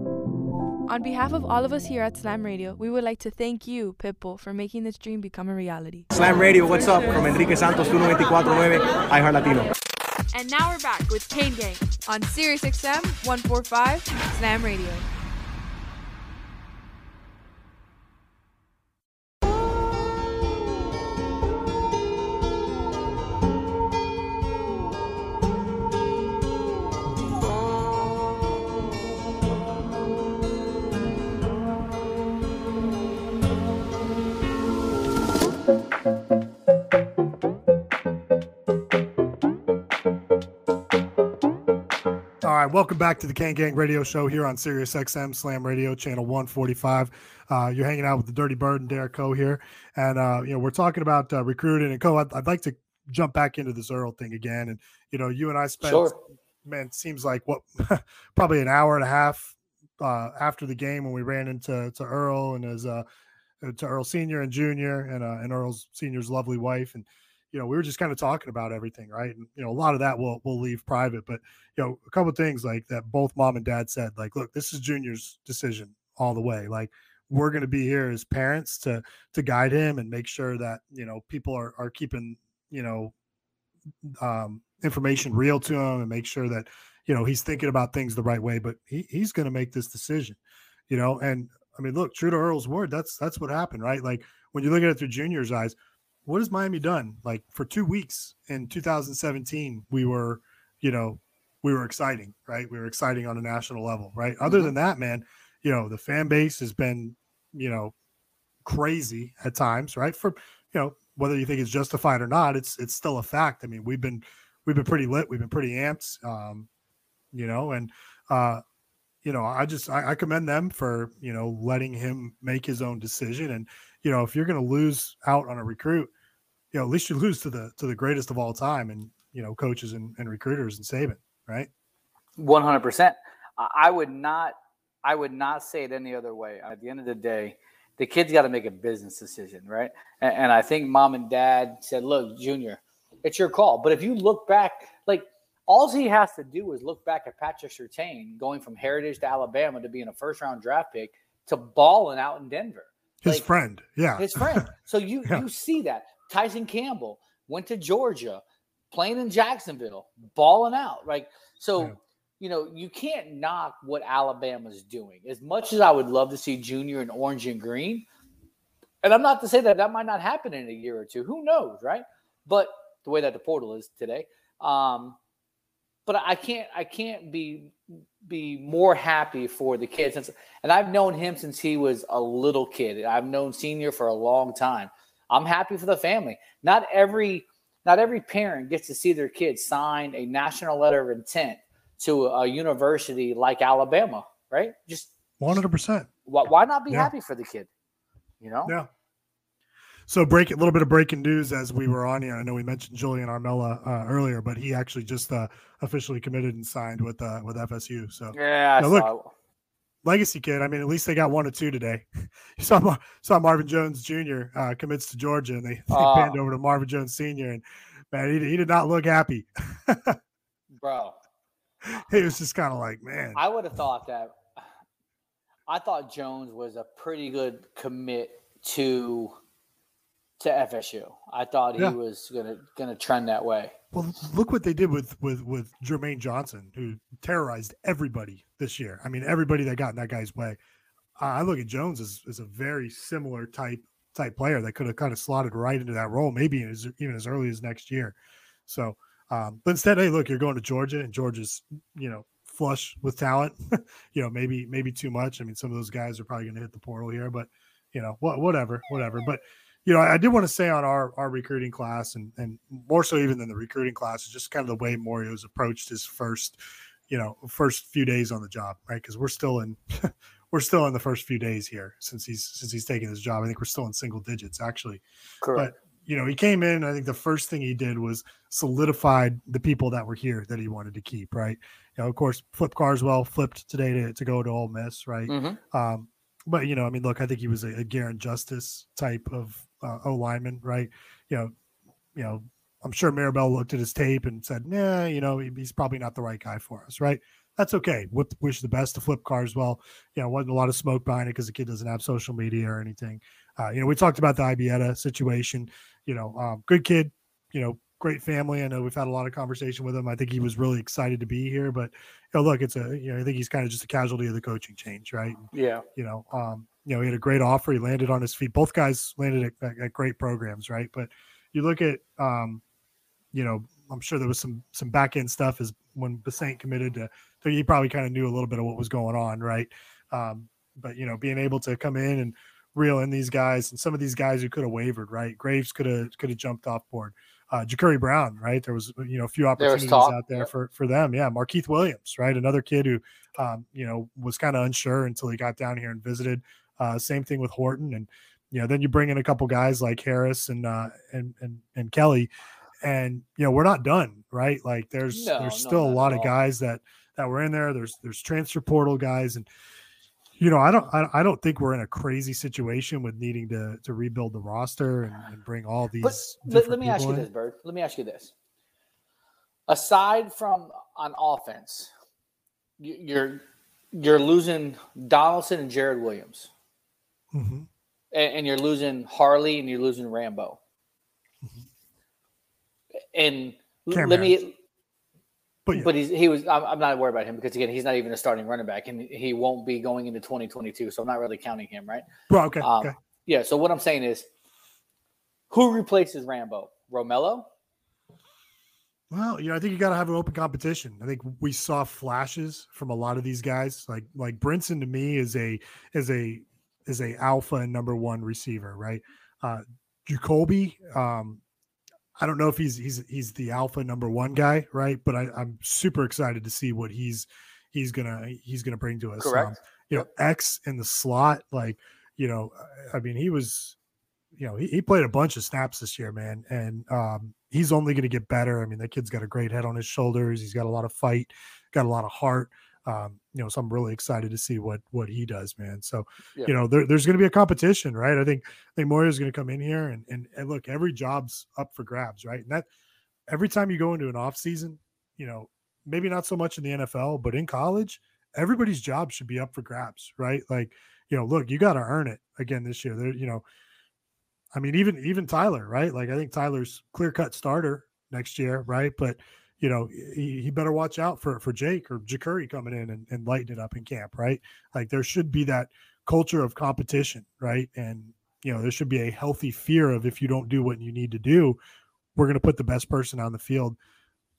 On behalf of all of us here at Slam Radio, we would like to thank you, Pitbull, for making this dream become a reality. Slam Radio, what's up? From Enrique Santos, 1249, iHeart Latino. And now we're back with Kane Gang on Sirius XM 145 Slam Radio. Right, welcome back to the Kane Gang Radio Show here on Sirius XM Slam Radio, channel 145. Uh, you're hanging out with the Dirty Bird and Derek Coe here, and uh, you know we're talking about uh, recruiting. And Coe, I'd, I'd like to jump back into this Earl thing again. And you know, you and I spent, Sure. man, it seems like what probably an hour and a half uh, after the game when we ran into to Earl and his uh, to Earl Senior and Junior and uh, and Earl's Senior's lovely wife and you know, we were just kind of talking about everything, right? And you know, a lot of that we'll we'll leave private, but you know, a couple things like that both mom and dad said, like, look, this is Junior's decision all the way. Like, we're going to be here as parents to to guide him and make sure that you know people are are keeping you know um, information real to him and make sure that you know he's thinking about things the right way. But he, he's going to make this decision, you know. And I mean, look, true to Earl's word, that's that's what happened, right? Like when you look at it through Junior's eyes, what has Miami done? Like for two weeks in 2017, we were, you know, we were exciting, right? We were exciting on a national level, right? Other Mhm. than that, man, you know, the fan base has been, you know, crazy at times, right? For you know, whether you think it's justified or not, it's it's still a fact. I mean, we've been we've been pretty lit, we've been pretty amped, um, you know, and uh, you know, I just I, I commend them for you know letting him make his own decision. And you know, if you're going to lose out on a recruit, you know, at least you lose to the to the greatest of all time, and you know, coaches and, and recruiters and Saban, right? One hundred percent. I would not. I would not say it any other way. At the end of the day, the kid's got to make a business decision, right? And, and I think mom and dad said, "Look, Junior, it's your call." But if you look back, like all he has to do is look back at Patrick Surtain going from Heritage to Alabama to being a first round draft pick to balling out in Denver. His friend, yeah, his friend. So you Yeah. you see that Tyson Campbell went to Georgia, playing in Jacksonville, balling out. Like so, you know, you can't knock what Alabama's doing. As much as I would love to see Junior in orange and green, and I'm not to say that that might not happen in a year or two. Who knows, right? But the way that the portal is today, um, but I can't I can't be be more happy for the kid since and I've known him since he was a little kid. I've known senior for a long time. I'm happy for the family. Not every not every parent gets to see their kid sign a national letter of intent to a university like Alabama, right? Just one hundred percent. why, why not be Yeah. happy for the kid? You know? Yeah. So break a little bit of breaking news as we were on here. I know we mentioned Julian Armella uh, earlier, but he actually just uh, officially committed and signed with uh, with FSU. So Yeah, Now, look, it. legacy kid. I mean, at least they got one or two today. you saw Mar- saw Marvin Jones Jr. Uh, commits to Georgia, and they, they Oh. panned over to Marvin Jones Sr. And man, he, he did not look happy. bro. He was just kind of like, man. I would have thought that. I thought Jones was a pretty good commit to to FSU. I thought Yeah. he was gonna gonna trend that way. Well, look what they did with with with Jermaine Johnson, who terrorized everybody this year. I mean, everybody that got in that guy's way. Uh, I look at Jones as, as a very similar type type player that could have kind of slotted right into that role, maybe as, even as early as next year. So, um, but instead, hey, look, you're going to Georgia, and Georgia's you know flush with talent. you know, maybe maybe too much. I mean, some of those guys are probably going to hit the portal here, but you know, what whatever, whatever. But you know, I did want to say on our our recruiting class, and and more so even than the recruiting class, is just kind of the way Mario's approached his first, you know, first few days on the job, right? Because we're still in. We're still in the first few days here since he's since he's taken his job. I think we're still in single digits actually. Correct. But you know, he came in. I think the first thing he did was solidified the people that were here that he wanted to keep. Right. You know, of course, Flip Carswell flipped today to, to go to Ole Miss. Right. Mhm. Um, but you know, I mean, look, I think he was a, a Garen Justice type of uh, O lineman. Right. You know, you know, I'm sure Maribel looked at his tape and said, "Nah, you know, he's probably not the right guy for us." Right. That's okay. With, wish the best to Flip Carswell. You know, wasn't a lot of smoke behind it because the kid doesn't have social media or anything. Uh, you know, we talked about the Ibieta situation. You know, um, good kid. You know, great family. I know we've had a lot of conversation with him. I think he was really excited to be here. But you know, look, it's a you know, I think he's kind of just a casualty of the coaching change, right? Yeah. You know, um, you know, he had a great offer. He landed on his feet. Both guys landed at, at, at great programs, right? But you look at, um, you know, I'm sure there was some some back end stuff as when Basaint committed to, so he probably kind of knew a little bit of what was going on, right? Um, but you know, being able to come in and reel in these guys and some of these guys who could have wavered, right? Graves could have could have jumped off board. Uh, Jacurri Brown, right? There was you know a few opportunities talk, out there for for them. Yeah, Markeith Williams, right? Another kid who um, you know was kind of unsure until he got down here and visited. Uh, same thing with Horton, and you know then you bring in a couple guys like Harris and uh, and and and Kelly, and you know we're not done, right? Like there's No, there's still a lot of guys that that were in there. There's there's transfer portal guys, and you know I don't I, I don't think we're in a crazy situation with needing to to rebuild the roster and, and bring all these. But let, me ask you in. this, Bird. Let me ask you this. Aside from on offense, you're you're losing Donaldson and Jared Williams, Mhm. and, and you're losing Harley and you're losing Rambo. And l- Cam let me, But yeah. but he's he was. I'm, I'm not worried about him because again, he's not even a starting running back, and he won't be going into 2022. So I'm not really counting him, right? Well, okay, Um, okay. Yeah. So what I'm saying is, who replaces Rambo? Romello? Well, you know, I think you got to have an open competition. I think we saw flashes from a lot of these guys. Like like Brinson to me is a is a is a alpha and number one receiver, right? Uh Jacoby, um, I don't know if he's he's he's the alpha number one guy, right? But I, I'm super excited to see what he's he's gonna he's gonna bring to us. Um, Correct. you know, X in the slot, like you know, I mean, he was you know, he, he played a bunch of snaps this year, man, and um, he's only to get better. I mean, that kid's got a great head on his shoulders. He's got a lot of fight, got a lot of heart. Um, you know, so I'm really excited to see what what he does, man. So, Yeah. you know, there, there's going to be a competition, right? I think I think Mario is going to come in here and, and and look, every job's up for grabs, right? And that every time you go into an off season, you know, maybe not so much in the NFL, but in college, everybody's job should be up for grabs, right? Like, you know, look, you got to earn it again this year. There, you know, I mean, even even Tyler, right? Like, I think Tyler's clear cut starter next year, right? But you know, he, he better watch out for for Jake or Jacurri coming in and, and lighting it up in camp, right? Like, there should be that culture of competition, right? And you know, there should be a healthy fear of if you don't do what you need to do, we're going to put the best person on the field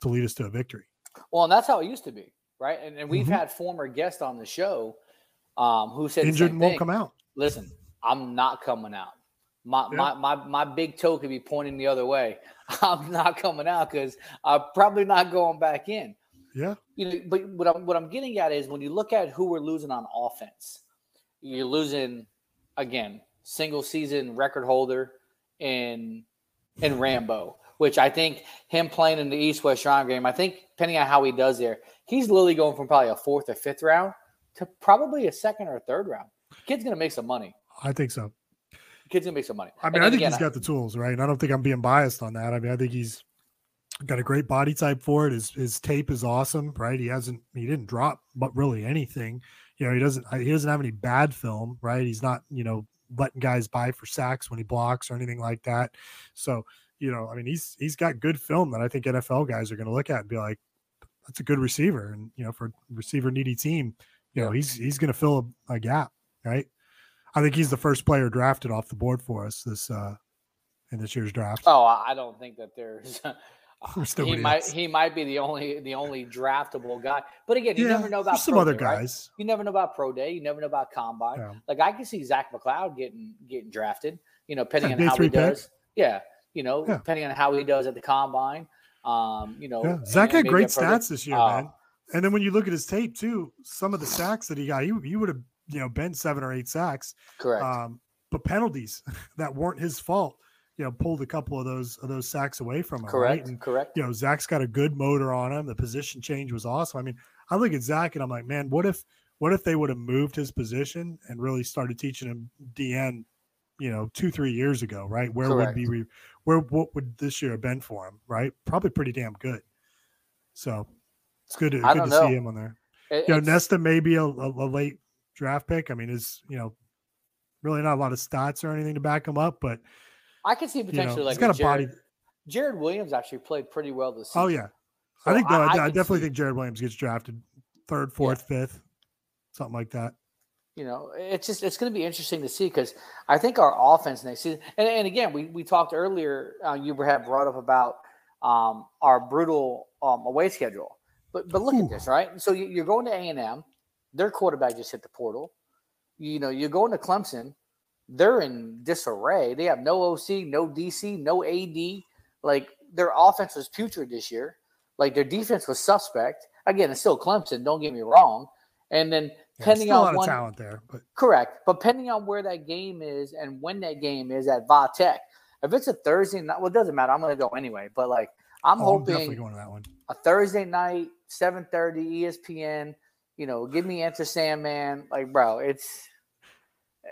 to lead us to a victory. Well, and that's how it used to be, right? And, and we've Mhm. had former guests on the show um, who said Injured won't come out. Listen, I'm not coming out. My, my my my big toe could be pointing the other way. I'm not coming out because I'm probably not going back in. Yeah. You know, but what I'm what I'm getting at is when you look at who we're losing on offense, you're losing again single season record holder in in Rambo, which I think him playing in the East West Shrine game, I think depending on how he does there, he's literally going from probably a fourth or fifth round to probably a second or third round. Kid's gonna make some money. I think so. Kid's gonna make some money. I mean, I think again, he's got the tools, right? And I don't think I'm being biased on that. I mean, I think he's got a great body type for it. His his tape is awesome, right? He hasn't he didn't drop but really anything. You know, he doesn't he doesn't have any bad film, right? He's not, you know, letting guys buy for sacks when he blocks or anything like that. So, you know, I mean, he's he's got good film that I think NFL guys are going to look at and be like, that's a good receiver. And you know, for receiver needy team, you know, he's he's going to fill a, a gap, right? I think he's the first player drafted off the board for us this uh in this year's draft. Oh, I don't think that there's. There's he might else. he might be the only the only draftable guy. But again, you Yeah, never know about some other day, right? guys. You never know about pro day. You never know about combine. Yeah. Like I can see Zach McCloud getting getting drafted. You know, depending on how he pick. does. Yeah, you know, Yeah. depending on how he does at the combine. Um, you know, Zach had great at pro day. stats this year, Oh, man. And then when you look at his tape too, some of the sacks that he got, he, he would have you know been seven or eight sacks. Correct. Um, but penalties that weren't his fault, you know, pulled a couple of those of those sacks away from him. Correct. Right? And, Correct. You know, Zach's got a good motor on him. The position change was awesome. I mean, I look at Zach and I'm like, man, what if what if they would have moved his position and really started teaching him DN, you know, two three years ago, right? Where would be re- where what would this year have been for him, right? Probably pretty damn good. So it's good to I good to know. see him on there. It- you know, Nesta may be a, a, a late draft pick. I mean, is you know, really not a lot of stats or anything to back him up, but I could see you know, potentially like a body. Jared, Jared Williams actually played pretty well this season. Oh yeah, I think though, I, I definitely think Jared Williams gets drafted third, fourth, fifth, something like that. you know, it's just it's going to be interesting to see because I think our offense next season, and, and again, we we talked earlier. Uh, you had brought up about um, our brutal um, away schedule, but but look at this, right? So you, you're going to A and M, their quarterback just hit the portal. You know, you're going to Clemson, they're in disarray. They have no OC, no DC, no AD. Like their offense was putrid this year. Like their defense was suspect. Again, it's still Clemson. Don't get me wrong. And then Yeah, depending still a lot on of talent there, but Correct. But depending on where that game is and when that game is at Va Tech, if it's a Thursday night, well, it doesn't matter. I'm going to go anyway. But like, I'm oh, I'm definitely hoping going to that one. a Thursday night, 7:30 ESPN. You know, give me Enter Sandman. Like, bro, it's.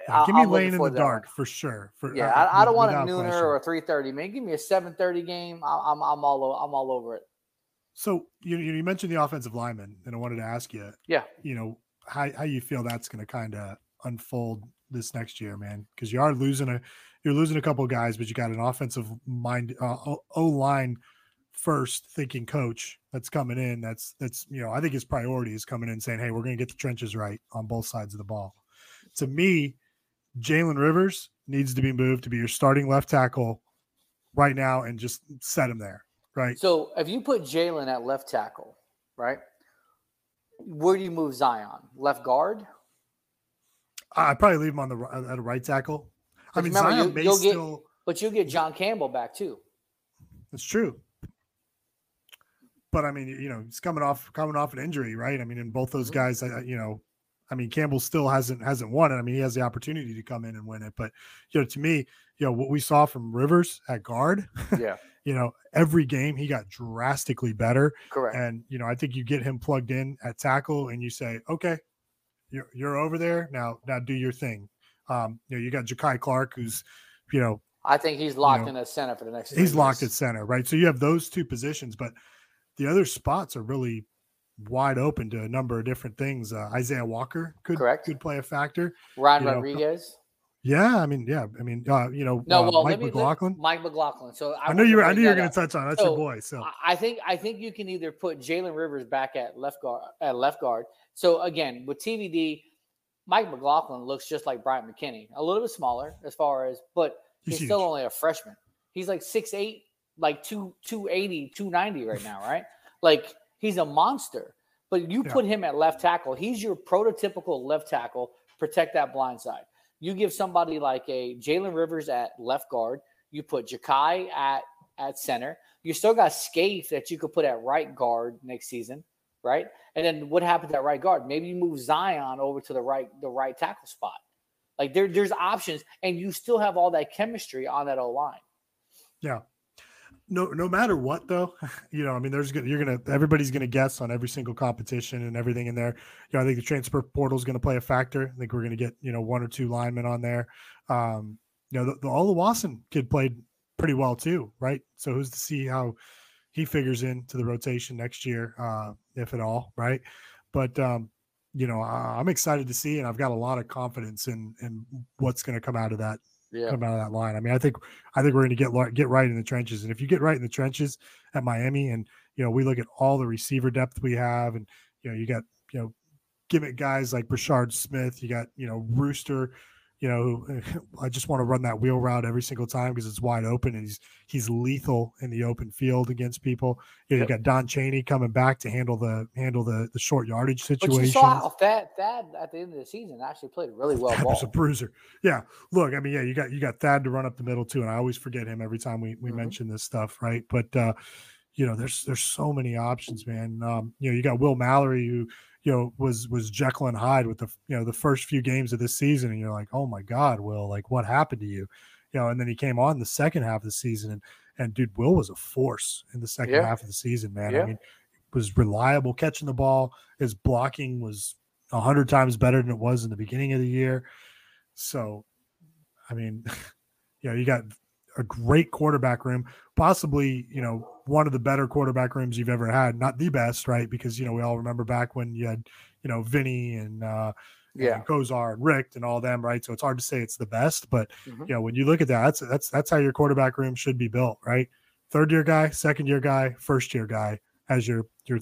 Yeah, give me I'm Lane in the forward that one. dark for sure. For Yeah, uh, I, I don't want a nooner question. or a 3:30. Man, give me a 7:30 game. I, I'm I'm all o- I'm all over it. So you you you mentioned the offensive lineman, and I wanted to ask you, Yeah. you know how how you feel that's going to kind of unfold this next year, man? Because you are losing a you're losing a couple of guys, but you got an offensive mind uh, O line first thinking coach that's coming in. That's that's you know I think his priority is coming in saying, hey, we're going to get the trenches right on both sides of the ball. To me, Jalen Rivers needs to be moved to be your starting left tackle right now and just set him there. Right. So if you put Jalen at left tackle, right, where do you move Zion? Left guard. I'd probably leave him on the at a right tackle. I mean, remember, Zion you, may you'll get, still. but you'll get John Campbell back too. that's true. But I mean, you know, he's coming off coming off an injury, right? I mean, in both those Mm-hmm. guys, you know, I mean, Campbell still hasn't hasn't won it. I mean, he has the opportunity to come in and win it. But you know, to me, you know, what we saw from Rivers at guard, Yeah. you know, every game he got drastically better. Correct. And you know, I think you get him plugged in at tackle, and you say, okay, you're you're over there now. Now do your thing. Um, you know, you got Jakai Clark, who's, you know, I think he's locked know, in at center for the next. he's locked at center, right? So you have those two positions, but the other spots are really wide open to a number of different things. Uh, Isaiah Walker could Correct. could play a factor. Ryan you know. Rodriguez. Yeah, I mean, yeah, I mean, uh, you know, No, uh, well, Mike me, McLaughlin. Mike McLaughlin. So I, I know you were. I knew you were going to touch on. That's So, your boy. So I- think I think you can either put Jalen Rivers back at left guard at left guard. So again, with TVD, Mike McLaughlin looks just like Bryant McKinnie, a little bit smaller as far as, but He's he's, still only a freshman. He's like 6'8", like two 280, 290 right now, right? Like he's a monster. But you Yeah. put him at left tackle, he's your prototypical left tackle, protect that blind side. You give somebody like a Jalen Rivers at left guard, you put Jakai at at center. You still got Scaife that you could put at right guard next season, right? And then what happens at right guard? Maybe you move Zion over to the right the right tackle spot. Like there, there's options, and you still have all that chemistry on that O line. yeah. No, no matter what, though, you know, I mean, there's gonna you're gonna everybody's gonna guess on every single competition and everything in there. You know, I think the transfer portal is gonna play a factor. I think we're gonna get you know one or two linemen on there. Um, you know, the, the all the Wasson kid played pretty well too, right? So who's to see how he figures into the rotation next year, uh, if at all, right? But um, you know, I, I'm excited to see, and I've got a lot of confidence in in what's going to come out of that Yeah. come out of that line. I mean, I think I think we're going to get get right in the trenches, and if you get right in the trenches at Miami, and you know, we look at all the receiver depth we have, and you know, you got you know, gimmick guys like Brashard Smith, you got you know Rooster, you know, I just want to run that wheel route every single time because it's wide open, and he's he's lethal in the open field against people. You, know, you got Don Chaney coming back to handle the handle the the short yardage situation. But you saw Thad, Thad at the end of the season actually played really well Thad was a bruiser. Yeah. Look, I mean, yeah, you got you got Thad to run up the middle too, and I always forget him every time we Mm-hmm. we mention this stuff, right? But uh, you know, there's there's so many options, man. Um, you know, you got Will Mallory who you know was was Jekyll and Hyde with the you know the first few games of this season, and you're like, oh my God, Will, like what happened to you? You know, and then he came on the second half of the season, and and dude, Will was a force in the second Yeah. half of the season, man. Yeah. I mean, was reliable catching the ball. His blocking was a hundred times better than it was in the beginning of the year. So, I mean, you know, you got a great quarterback room, possibly, you know, one of the better quarterback rooms you've ever had. Not the best, right? Because you know we all remember back when you had, you know, Vinny and uh, Yeah. and Kosar and Rick and all them, right? So it's hard to say it's the best, but Mhm. you know, when you look at that, that's that's that's how your quarterback room should be built, right? Third year guy, second year guy, first year guy as your your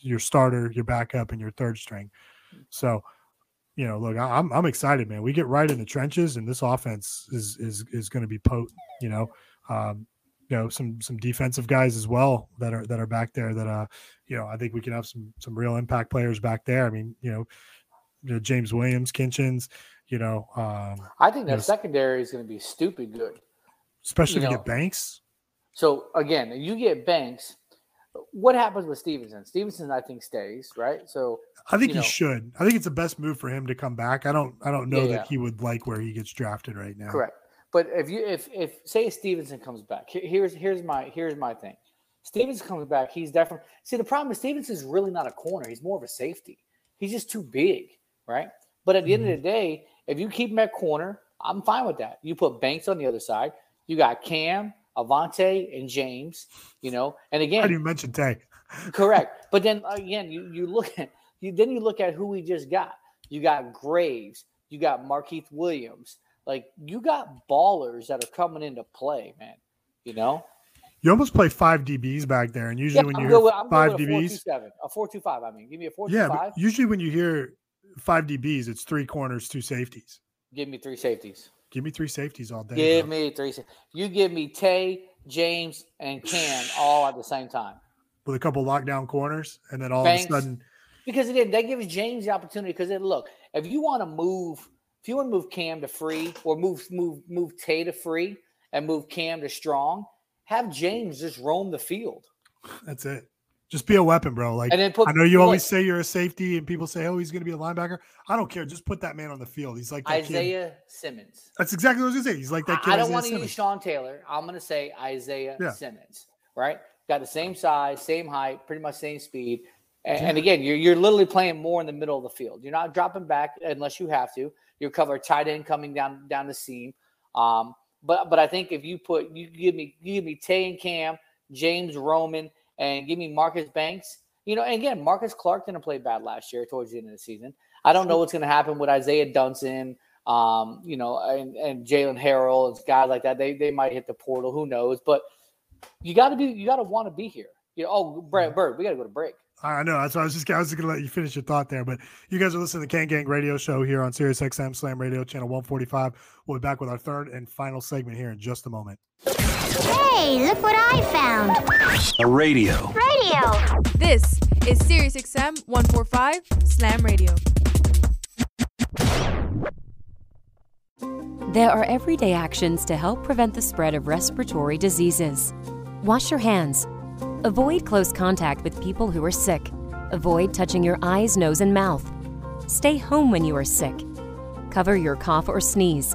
your starter, your backup, and your third string. So, you know, look, I'm I'm excited, man. We get right in the trenches, and this offense is is is going to be potent. You know, um, you know some some defensive guys as well that are that are back there. That uh, you know, I think we can have some some real impact players back there. I mean, you know, you know James Williams, Kinchens, you know, um, I think you know, that secondary is going to be stupid good. especially you if you get Banks. So again, you get Banks. What happens with Stevenson? Stevenson, I think, stays right. So I think he know, should. I think it's the best move for him to come back. I don't. I don't know Yeah, that yeah. he would like where he gets drafted right now. Correct. But if you if if say Stevenson comes back, here's here's my here's my thing. Stevenson comes back, he's definitely see the problem is Stevenson's really not a corner. He's more of a safety. He's just too big, right? But at the end of mm-hmm. the day, if you keep him at corner, I'm fine with that. You put Banks on the other side. You got Cam, Avante, and James. You know, and I again, didn't even mention Tay. Correct. But then again, you you look at you then you look at who we just got. You got Graves, you got Markeith Williams. Like you got ballers that are coming into play, man. You know? You almost play five DBs back there, and usually Yeah, when I'm you hear with, five with a four DBs, a four two five. I mean, give me a four two yeah, five. usually when you hear five DBs, it's three corners, two safeties. Give me three safeties. Give me three safeties all day. Give bro. me three. You give me Tay, James, and Cam all at the same time. with a couple lockdown corners, and then all Banks. of a sudden, Because again, that gives James the opportunity. Because look, if you want to move, if you want to move Cam to free or move move move Tay to free and move Cam to strong, have James just roam the field. that's it. Just be a weapon, bro. Like And then put- I know you always say you're a safety, and people say, "Oh, he's going to be a linebacker." I don't care. Just put that man on the field. He's like that kid. Isaiah Simmons. That's exactly what I was going to say. He's like that kid. I don't want to use Sean Taylor. I'm going to say Isaiah Yeah. Simmons. Right? Got the same size, same height, pretty much same speed. And, and again, you're you're literally playing more in the middle of the field. You're not dropping back unless you have to. You cover a tight end coming down down the seam. Um, but but I think if you put you give me you give me Tay and Cam, James Roman, and give me Marcus Banks. You know, and again, Marcus Clark didn't play bad last year towards the end of the season. I don't know what's going to happen with Isaiah Dunson, um, you know, and, and Jalen Harrell and guys like that. They they might hit the portal. Who knows? But you got to be you got to want to be here. You know, oh, Brad Bird, we got to go to break. I know. That's why I was just I was just gonna let you finish your thought there. But you guys are listening to the Kane Gang Radio Show here on Sirius XM Slam Radio Channel 145. We'll be back with our third and final segment here in just a moment. Hey, look what I found. A radio. Radio. This is Sirius XM 145 Slam Radio. There are everyday actions to help prevent the spread of respiratory diseases. Wash your hands. Avoid close contact with people who are sick. Avoid touching your eyes, nose, and mouth. Stay home when you are sick. Cover your cough or sneeze.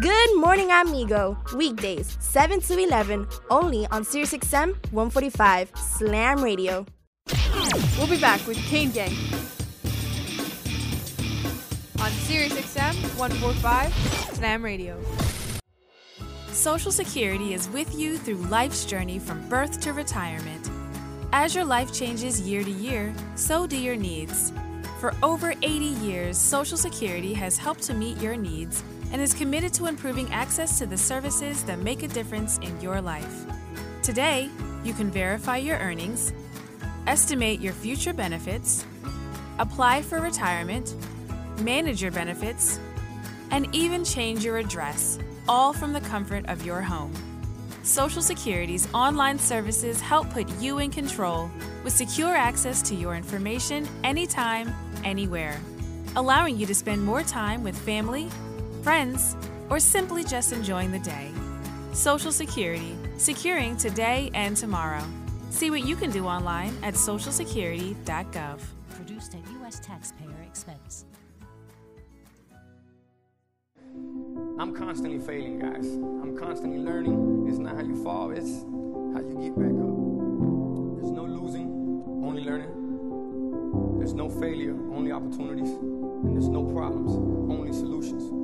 Good morning, amigo. Weekdays, 7 to 11, only on SiriusXM 145 Slam Radio. We'll be back with Kane Gang on SiriusXM 145 Slam Radio. Social Security is with you through life's journey from birth to retirement. As your life changes year to year, so do your needs. For over 80 years, Social Security has helped to meet your needs and is committed to improving access to the services that make a difference in your life. Today, you can verify your earnings, estimate your future benefits, apply for retirement, manage your benefits, and even change your address, all from the comfort of your home. Social Security's online services help put you in control with secure access to your information anytime, anywhere, allowing you to spend more time with family, friends, or simply just enjoying the day. Social Security, securing today and tomorrow. See what you can do online at socialsecurity.gov. Produced at U.S. taxpayer expense. I'm constantly failing, guys. I'm constantly learning. It's not how you fall, it's how you get back up. There's no losing, only learning. There's no failure, only opportunities. And there's no problems, only solutions.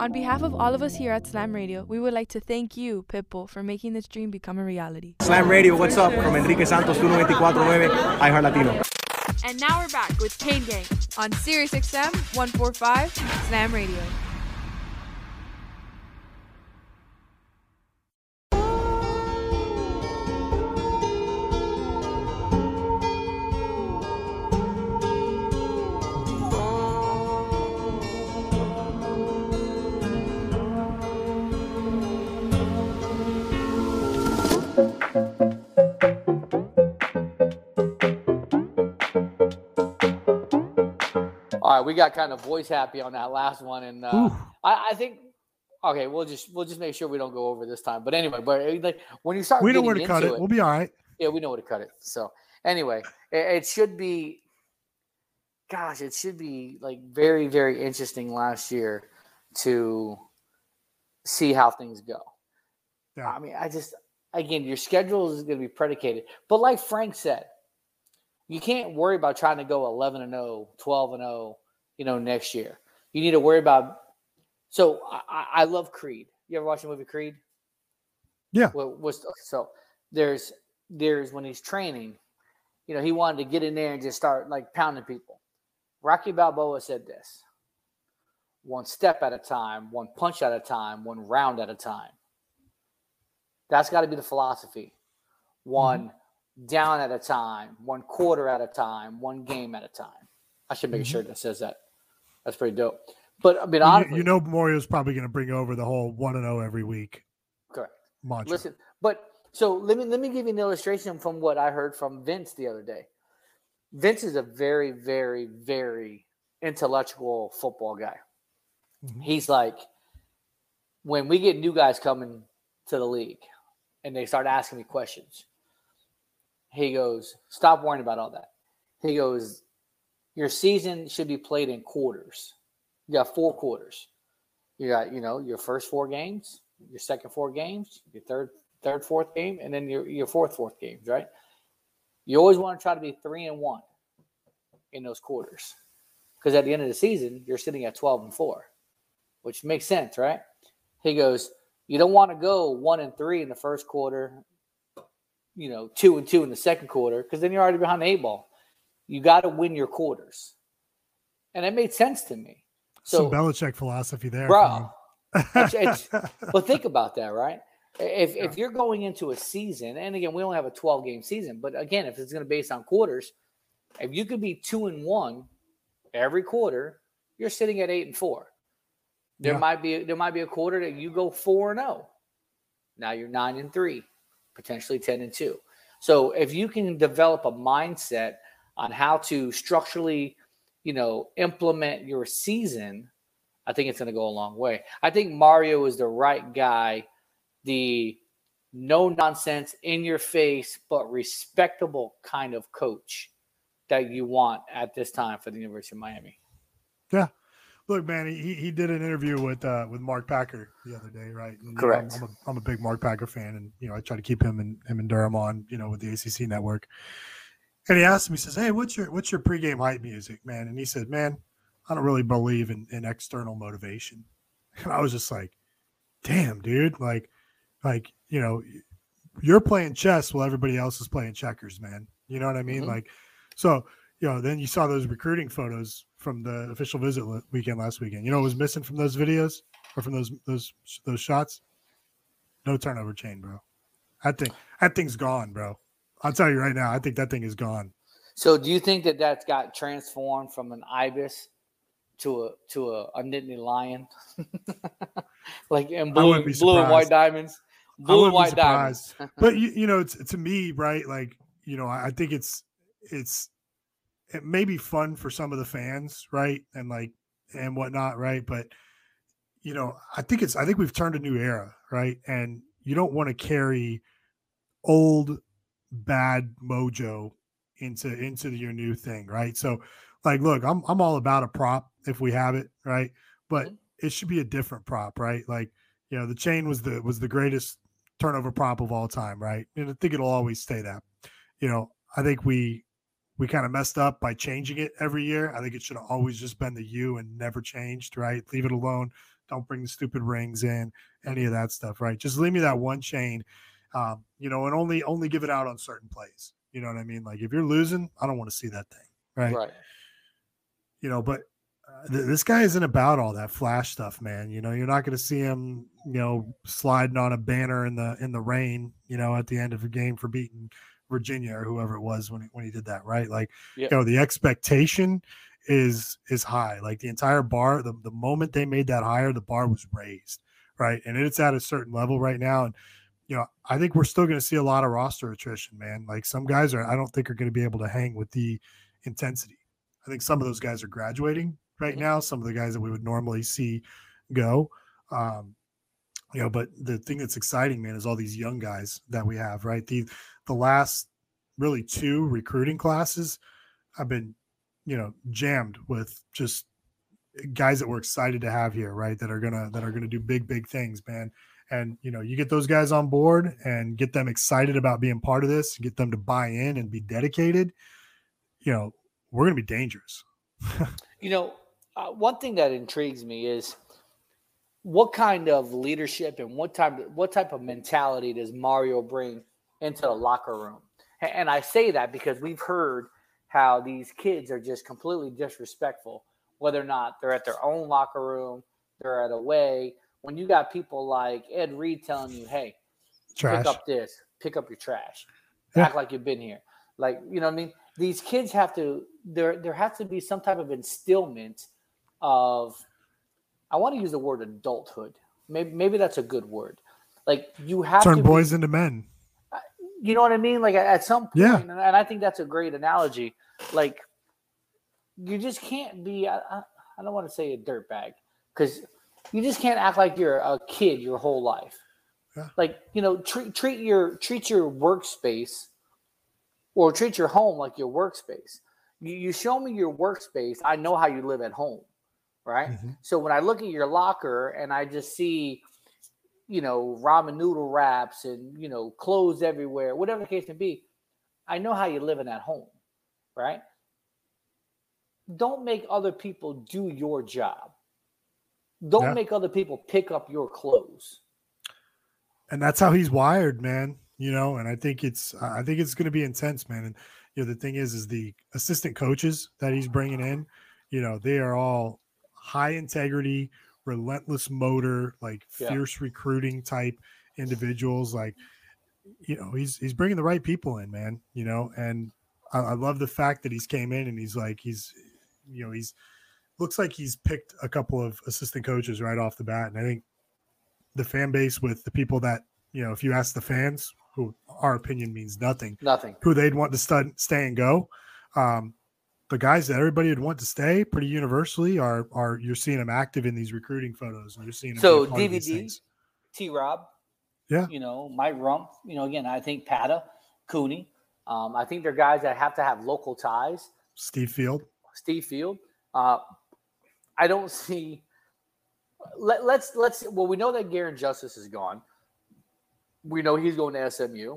On behalf of all of us here at Slam Radio, we would like to thank you, Pitbull, for making this dream become a reality. Slam Radio, what's up? From Enrique Santos, 1249, iHeart Latino. And now we're back with Kane Gang on SiriusXM 145 Slam Radio. All right, we got kind of voice happy on that last one, and uh, I, I think okay, we'll just we'll just make sure we don't go over this time. But anyway, but uh, like when you start, We know where to cut into it. We'll be all right. Yeah, we know where to cut it. So anyway, it, it should be. Gosh, it should be like very very interesting last year to see how things go. Yeah. I mean, I just again, your schedule is going to be predicated, but like Frank said, you can't worry about trying to go 11 and 0, 12 and 0, you know, next year. You need to worry about. So I, I- I love Creed. You ever watch the movie Creed? Yeah. Well, was so there's there's when he's training, you know, he wanted to get in there and just start like pounding people. Rocky Balboa said this: one step at a time, one punch at a time, one round at a time. That's got to be the philosophy. One mm-hmm. down at a time, one quarter at a time, one game at a time. I should make a shirt mm-hmm. that says that. That's pretty dope. But I mean, You- honestly, you, know, Mario's probably going to bring over the whole one and zero every week correct. mantra. Listen, but so let me let me give you an illustration from what I heard from Vince the other day. Vince is a very, very, very intellectual football guy. Mm-hmm. He's like, when we get new guys coming to the league and they start asking me questions, he goes, Stop worrying about all that. He goes, Your season should be played in quarters. You got four quarters. You got, you know, your first four games, your second four games, your third, third, fourth game, and then your, your fourth, fourth games, right? You always want to try to be three and one in those quarters. Because at the end of the season, you're sitting at 12 and four, which makes sense, right? He goes, You don't want to go one and three in the first quarter, you know, two and two in the second quarter, because then you're already behind the eight ball. You got to win your quarters. And it made sense to me. So, Some Belichick philosophy there, bro. it's- it's- but think about that, right? If if you're going into a season, and again, we only have a 12 game season, but again, if it's going to be based on quarters, if you could be two and one every quarter, you're sitting at eight and four. There Yeah. might be there might be a quarter that you go four and zero. Now you're nine and three, potentially ten and two. So if you can develop a mindset on how to structurally, you know, implement your season, I think it's going to go a long way. I think Mario is the right guy, the no nonsense, in your face, but respectable kind of coach that you want at this time for the University of Miami. Yeah. Look, man, he, he did an interview with uh, with Mark Packer the other day, right? And, you know, Correct. I'm, a, I'm a big Mark Packer fan, and you know I try to keep him and him and Durham on, you know, with the ACC network. And he asked him, he says, "Hey, what's your what's your pregame hype music, man?" And he said, "Man, I don't really believe in, in external motivation." And I was just like, "Damn, dude! Like, like you know, you're playing chess while everybody else is playing checkers, man. You know what I mean? Mhm. Like, so you know, then you saw those recruiting photos from the official visit weekend last weekend. You know what was missing from those videos or from those those those shots? No turnover chain, bro. That thing, that thing's gone, bro. I'll tell you right now. I think that thing is gone. So, do you think that that's got transformed from an ibis to a to a, a Nittany lion, like in blue, blue and white diamonds, blue and white diamonds? but you, you know, to me, right? Like, you know, I, I think it's it's it may be fun for some of the fans, right, and like and whatnot, right? But you know, I think it's I think we've turned a new era, right? And you don't want to carry old bad mojo into into your new thing, right? So, like, look, I'm I'm all about a prop if we have it, right? But mm-hmm. it should be a different prop, right? Like, you know, the chain was the was the greatest turnover prop of all time, right? And I think it'll always stay that. You know, I think we we kind of messed up by changing it every year. I think it should have always just been the U and never changed, right? Leave it alone. Don't bring the stupid rings in, any of that stuff, right? Just leave me that one chain, um, you know, and only only give it out on certain plays. You know what I mean? Like if you're losing, I don't want to see that thing, right? Right. You know, but uh, th- this guy isn't about all that flash stuff, man. You know, you're not going to see him, you know, sliding on a banner in the in the rain, you know, at the end of a game for beating Virginia or whoever it was when he, when he did that, right? Like, Yep. you know, the expectation is is high. Like the entire bar, the, the moment they made that higher, the bar was raised, right? And it's at a certain level right now. And you know, I think we're still going to see a lot of roster attrition, man. Like some guys are, I don't think are going to be able to hang with the intensity. I think some of those guys are graduating right now. Some of the guys that we would normally see go. Um, you know, but the thing that's exciting, man, is all these young guys that we have, right? The the last really two recruiting classes I've been, you know, jammed with just guys that we're excited to have here, right? That are gonna that are gonna do big, big things, man. And you know, you get those guys on board and get them excited about being part of this, get them to buy in and be dedicated. You know, we're gonna be dangerous. You know, uh, one thing that intrigues me is what kind of leadership and what type what type of mentality does Mario bring into the locker room? And I say that because we've heard how these kids are just completely disrespectful, whether or not they're at their own locker room, they're at away. When you got people like Ed Reed telling you, "Hey, Trash. pick up this, pick up your trash, Yeah. act like you've been here," like you know what I mean. These kids have to there there has to be some type of instillment of I want to use the word adulthood. Maybe maybe that's a good word. Like you have Turn to turn boys be, into men. You know what I mean? Like at- some point, Yeah. and and I think that's a great analogy. Like you just can't be. I, I, don't want to say a dirtbag because you just can't act like you're a kid your whole life. Like you know, treat treat your treat your workspace or treat your home like your workspace. You, you show me your workspace, I know how you live at home, right? Mm-hmm. So when I look at your locker and I just see, you know, ramen noodle wraps and you know clothes everywhere, whatever the case may be, I know how you're living at home, right? Don't make other people do your job. Don't Yeah. make other people pick up your clothes. and that's how he's wired, man. You know, and I think it's I think it's going to be intense, man. And you know, the thing is, is the assistant coaches that he's bringing in, you know, they are all high integrity, relentless motor, like Yeah. fierce recruiting type individuals. Like, you know, he's he's bringing the right people in, man. You know, and I, I love the fact that he's came in and he's like he's, you know, he's looks like he's picked a couple of assistant coaches right off the bat, and I think the fan base with the people that you know if you ask the fans who our opinion means nothing Nothing. who they'd want to stud, stay and go um the guys that everybody would want to stay pretty universally are are you're seeing them active in these recruiting photos and you're seeing them So be a part of these DVD. T Rob, Yeah. you know, Mike Rumph, you know, again, I think Pata, Cooney. Um, I think they're guys that have to have local ties. steve field Steve Field. Uh, I don't see. Let, let's let's. Well, we know that Garin Justice is gone. We know he's going to SMU.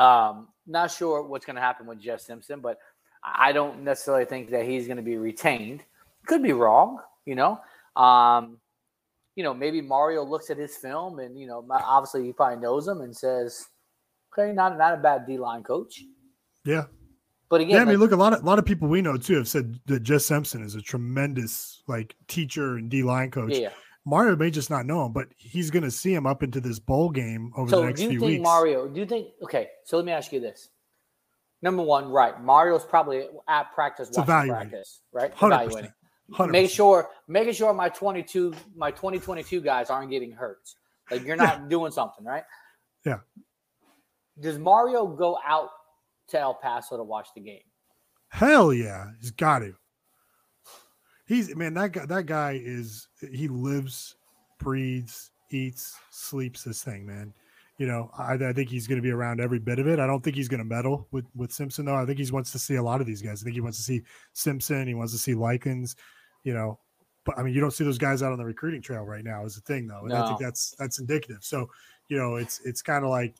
Um, not sure what's going to happen with Jess Simpson, but I don't necessarily think that he's going to be retained. Could be wrong, you know. Um, you know, maybe Mario looks at his film and you know, obviously he probably knows him and says, "Okay, not not a bad D line coach." yeah But again, yeah, I mean, like- look, a lot of a lot of people we know too have said that Jess Simpson is a tremendous like teacher and D line coach. Yeah. Mario may just not know him, but he's going to see him up into this bowl game over the So next do you few think weeks. Mario? Do you think? Okay, so let me ask you this. Number one, right? Mario's probably at practice, It's watching practice, right? 100%. Evaluating, 100%. making sure, making sure my twenty-two, my twenty twenty-two guys aren't getting hurt. Like you're not doing something, right? Yeah. Does Mario go out to El Paso to watch the game? Hell yeah, he's got to. He's man, that guy. That guy is he lives, breathes, eats, sleeps this thing, man. You know, I, I think he's going to be around every bit of it. I don't think he's going to meddle with with Simpson though. I think he wants to see a lot of these guys. I think he wants to see Simpson. He wants to see Likens. You know, but I mean, you don't see those guys out on the recruiting trail right now. Is the thing though, and I think that's that's indicative. So, you know, it's it's kind of like,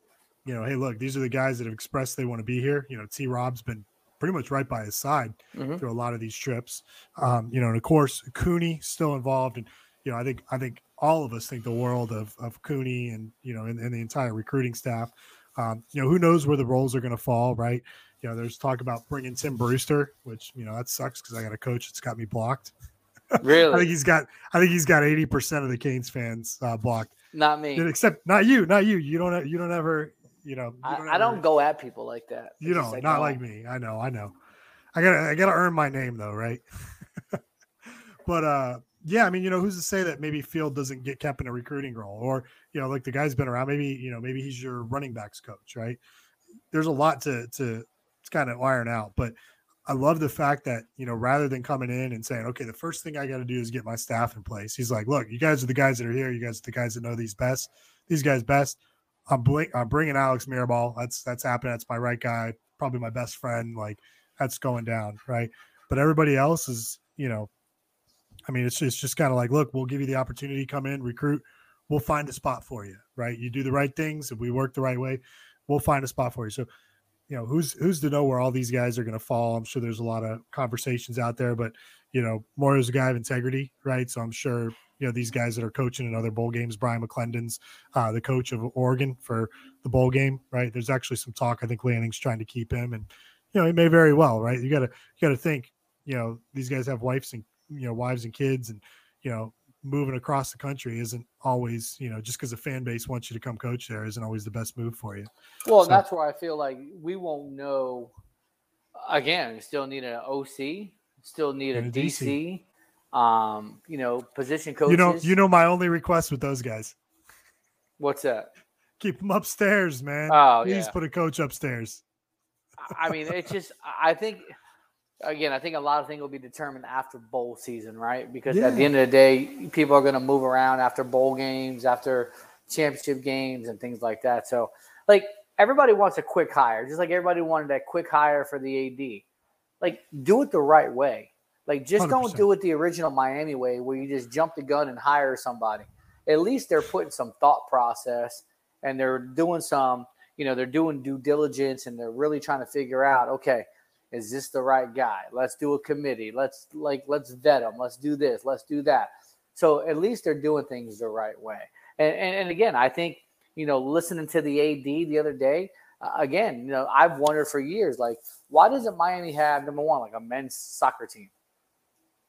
you know, hey, look, these are the guys that have expressed they want to be here. You know, T. Rob's been pretty much right by his side Mhm. through a lot of these trips. Um, you know, and of course, Cooney still involved, and you know, I think I think all of us think the world of of Cooney and you know, and, and the entire recruiting staff. Um, you know, who knows where the roles are going to fall, right? You know, there's talk about bringing Tim Brewster, which you know that sucks because I got a coach that's got me blocked. Really? I think he's got I think he's got 80% of the Canes fans uh, blocked. Not me. Except not you, not you. You don't you don't ever, you know, you I, don't I don't go at people like that. you know, like, not no. like me. I know, I know. I gotta I gotta earn my name though, right? but uh yeah, I mean, you know, who's to say that maybe Field doesn't get kept in a recruiting role? Or, you know, like the guy's been around, maybe, you know, maybe he's your running backs coach, right? There's a lot to to to kind of iron out. But I love the fact that, you know, rather than coming in and saying, okay, the first thing I got to do is get my staff in place. He's like, look, you guys are the guys that are here. You guys are the guys that know these best, these guys best. I'm, bl- I'm bringing Alex Mirabal. That's that's happening. That's my right guy, probably my best friend. Like that's going down, right? But everybody else is, you know, I mean, it's it's just kind of like, look, we'll give you the opportunity, come in, recruit. We'll find a spot for you, right? You do the right things. If we work the right way, we'll find a spot for you. So, you know, who's who's to know where all these guys are going to fall? I'm sure there's a lot of conversations out there, but you know, Mario's a guy of integrity, right? So I'm sure you know these guys that are coaching in other bowl games. Bryan McClendon's uh, the coach of Oregon for the bowl game, right? There's actually some talk. I think Lanning's trying to keep him, and you know, he may very well, right? You got to you got to think, you know, these guys have wives and you know wives and kids, and you know, moving across the country isn't always, you know, just because the fan base wants you to come coach there isn't always the best move for you. Well, So- that's where I feel like we won't know. Again, we still need an OC, still need a a DC. DC. um, you know, position coaches. You know, you know my only request with those guys. what's that? Keep them upstairs, man. Oh, Please yeah. put a coach upstairs. I mean, it's just I think again, I think a lot of things will be determined after bowl season, right? Because at the end of the day, people are going to move around after bowl games, after championship games, and things like that. So, like everybody wants a quick hire, just like everybody wanted that quick hire for the AD. Like, do it the right way. Like, just do not 100%. do it the original Miami way, where you just jump the gun and hire somebody. At least they're putting some thought process and they're doing some, you know, they're doing due diligence and they're really trying to figure out, okay, is this the right guy? Let's do a committee. Let's like let's vet them. Let's do this. Let's do that. So at least they're doing things the right way. And and, and again, I think you know, listening to the AD the other day, uh, again, you know, I've wondered for years, like, why doesn't Miami have number one, like a men's soccer team?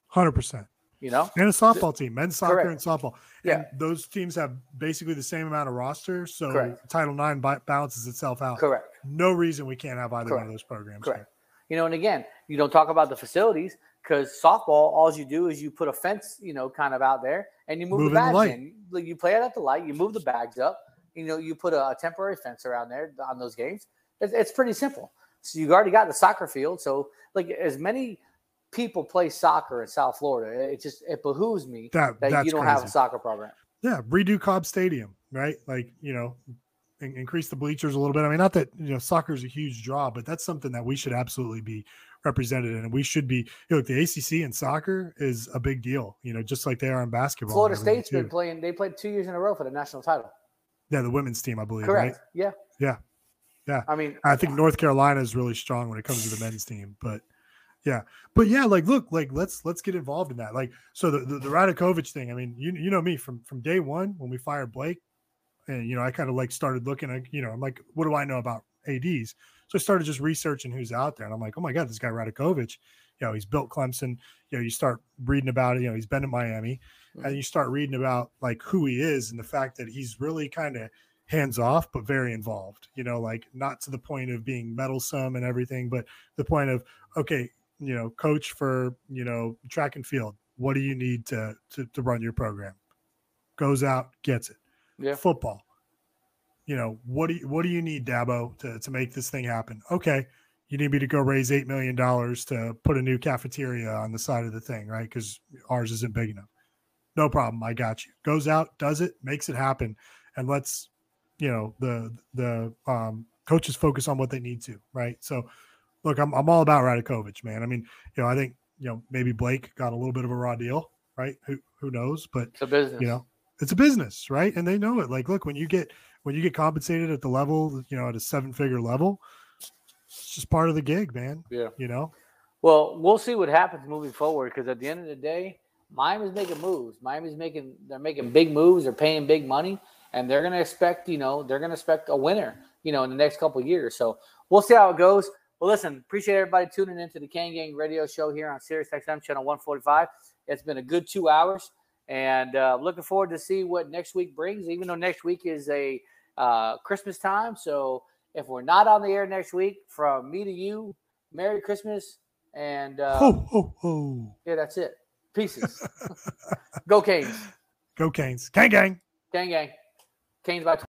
Hundred percent. You know, And a softball team, men's soccer Correct. and softball. Yeah. And those teams have basically the same amount of roster. So Correct. Title IX bi- balances itself out. Correct. No reason we can't have either one of those programs. Correct. You know, and again, you don't talk about the facilities because softball, all you do is you put a fence, you know, kind of out there, and you move, the in the bags in. You play it at the light, you move the bags up. You know, you put a, a temporary fence around there on those games. It's, it's pretty simple. So you've already got the soccer field. So like as many people play soccer in South Florida, it just it behooves me That- that, you don't have a soccer program. Yeah, redo Cobb Stadium, right? Like you know, in- increase the bleachers a little bit. I mean, not that you know soccer is a huge draw, but that's something that we should absolutely be represented in, and we should be. You know, look, the ACC in soccer is a big deal. You know, just like they are in basketball. Florida State's been playing. They played two years in a row for the national title. Yeah, the women's team, I believe. Correct. Right? Yeah. Yeah. Yeah. I mean, I think North Carolina is really strong when it comes to the men's team, but yeah, but yeah, like look, like let's let's get involved in that. Like so the the, the Radakovich thing. I mean, you you know me from from day one when we fired Blake, and you know I kind of like started looking at you know I'm like, what do I know about ads? So I started just researching who's out there, and I'm like, oh my god, this guy Radakovich, you know, he's built Clemson. You know, you start reading about it. You know, he's been in Miami, and mm-hmm. you start reading about like who he is and the fact that he's really kind of hands off but very involved you know like not to the point of being meddlesome and everything but the point of okay you know coach for you know track and field what do you need to to, to run your program goes out gets it Yeah. football. You know what do you what do you need dabo to, to make this thing happen? Okay you need me to go raise eight million dollars to put a new cafeteria on the side of the thing right? Because ours isn't big enough. No problem i got you. Goes out does it makes it happen and let's you know the the um coaches focus on what they need to right? So look i'm, I'm all about radakovich man. I mean you know i think you know maybe blake got a little bit of a raw deal right? Who who knows? But It's a business. you know it's a business right and they know it like look when you get when you get compensated at the level you know at a seven figure level it's just part of the gig man Yeah. you know Well, we'll see what happens moving forward because at the end of the day, Miami's making moves. Miami's making they're making big moves. They're paying big money, and they're going to expect you know they're going to expect a winner you know in the next couple of years. So we'll see how it goes. Well, listen, appreciate everybody tuning into the Kane Gang Radio Show here on Sirius XM channel 145. It's been a good two hours, and uh, looking forward to see what next week brings. Even though next week is a uh, Christmas time, so if we're not on the air next week, from me to you, Merry Christmas, and uh, ho ho ho yeah, that's it. Pieces. Go Canes. go canes gang gang Gang gang. Canes by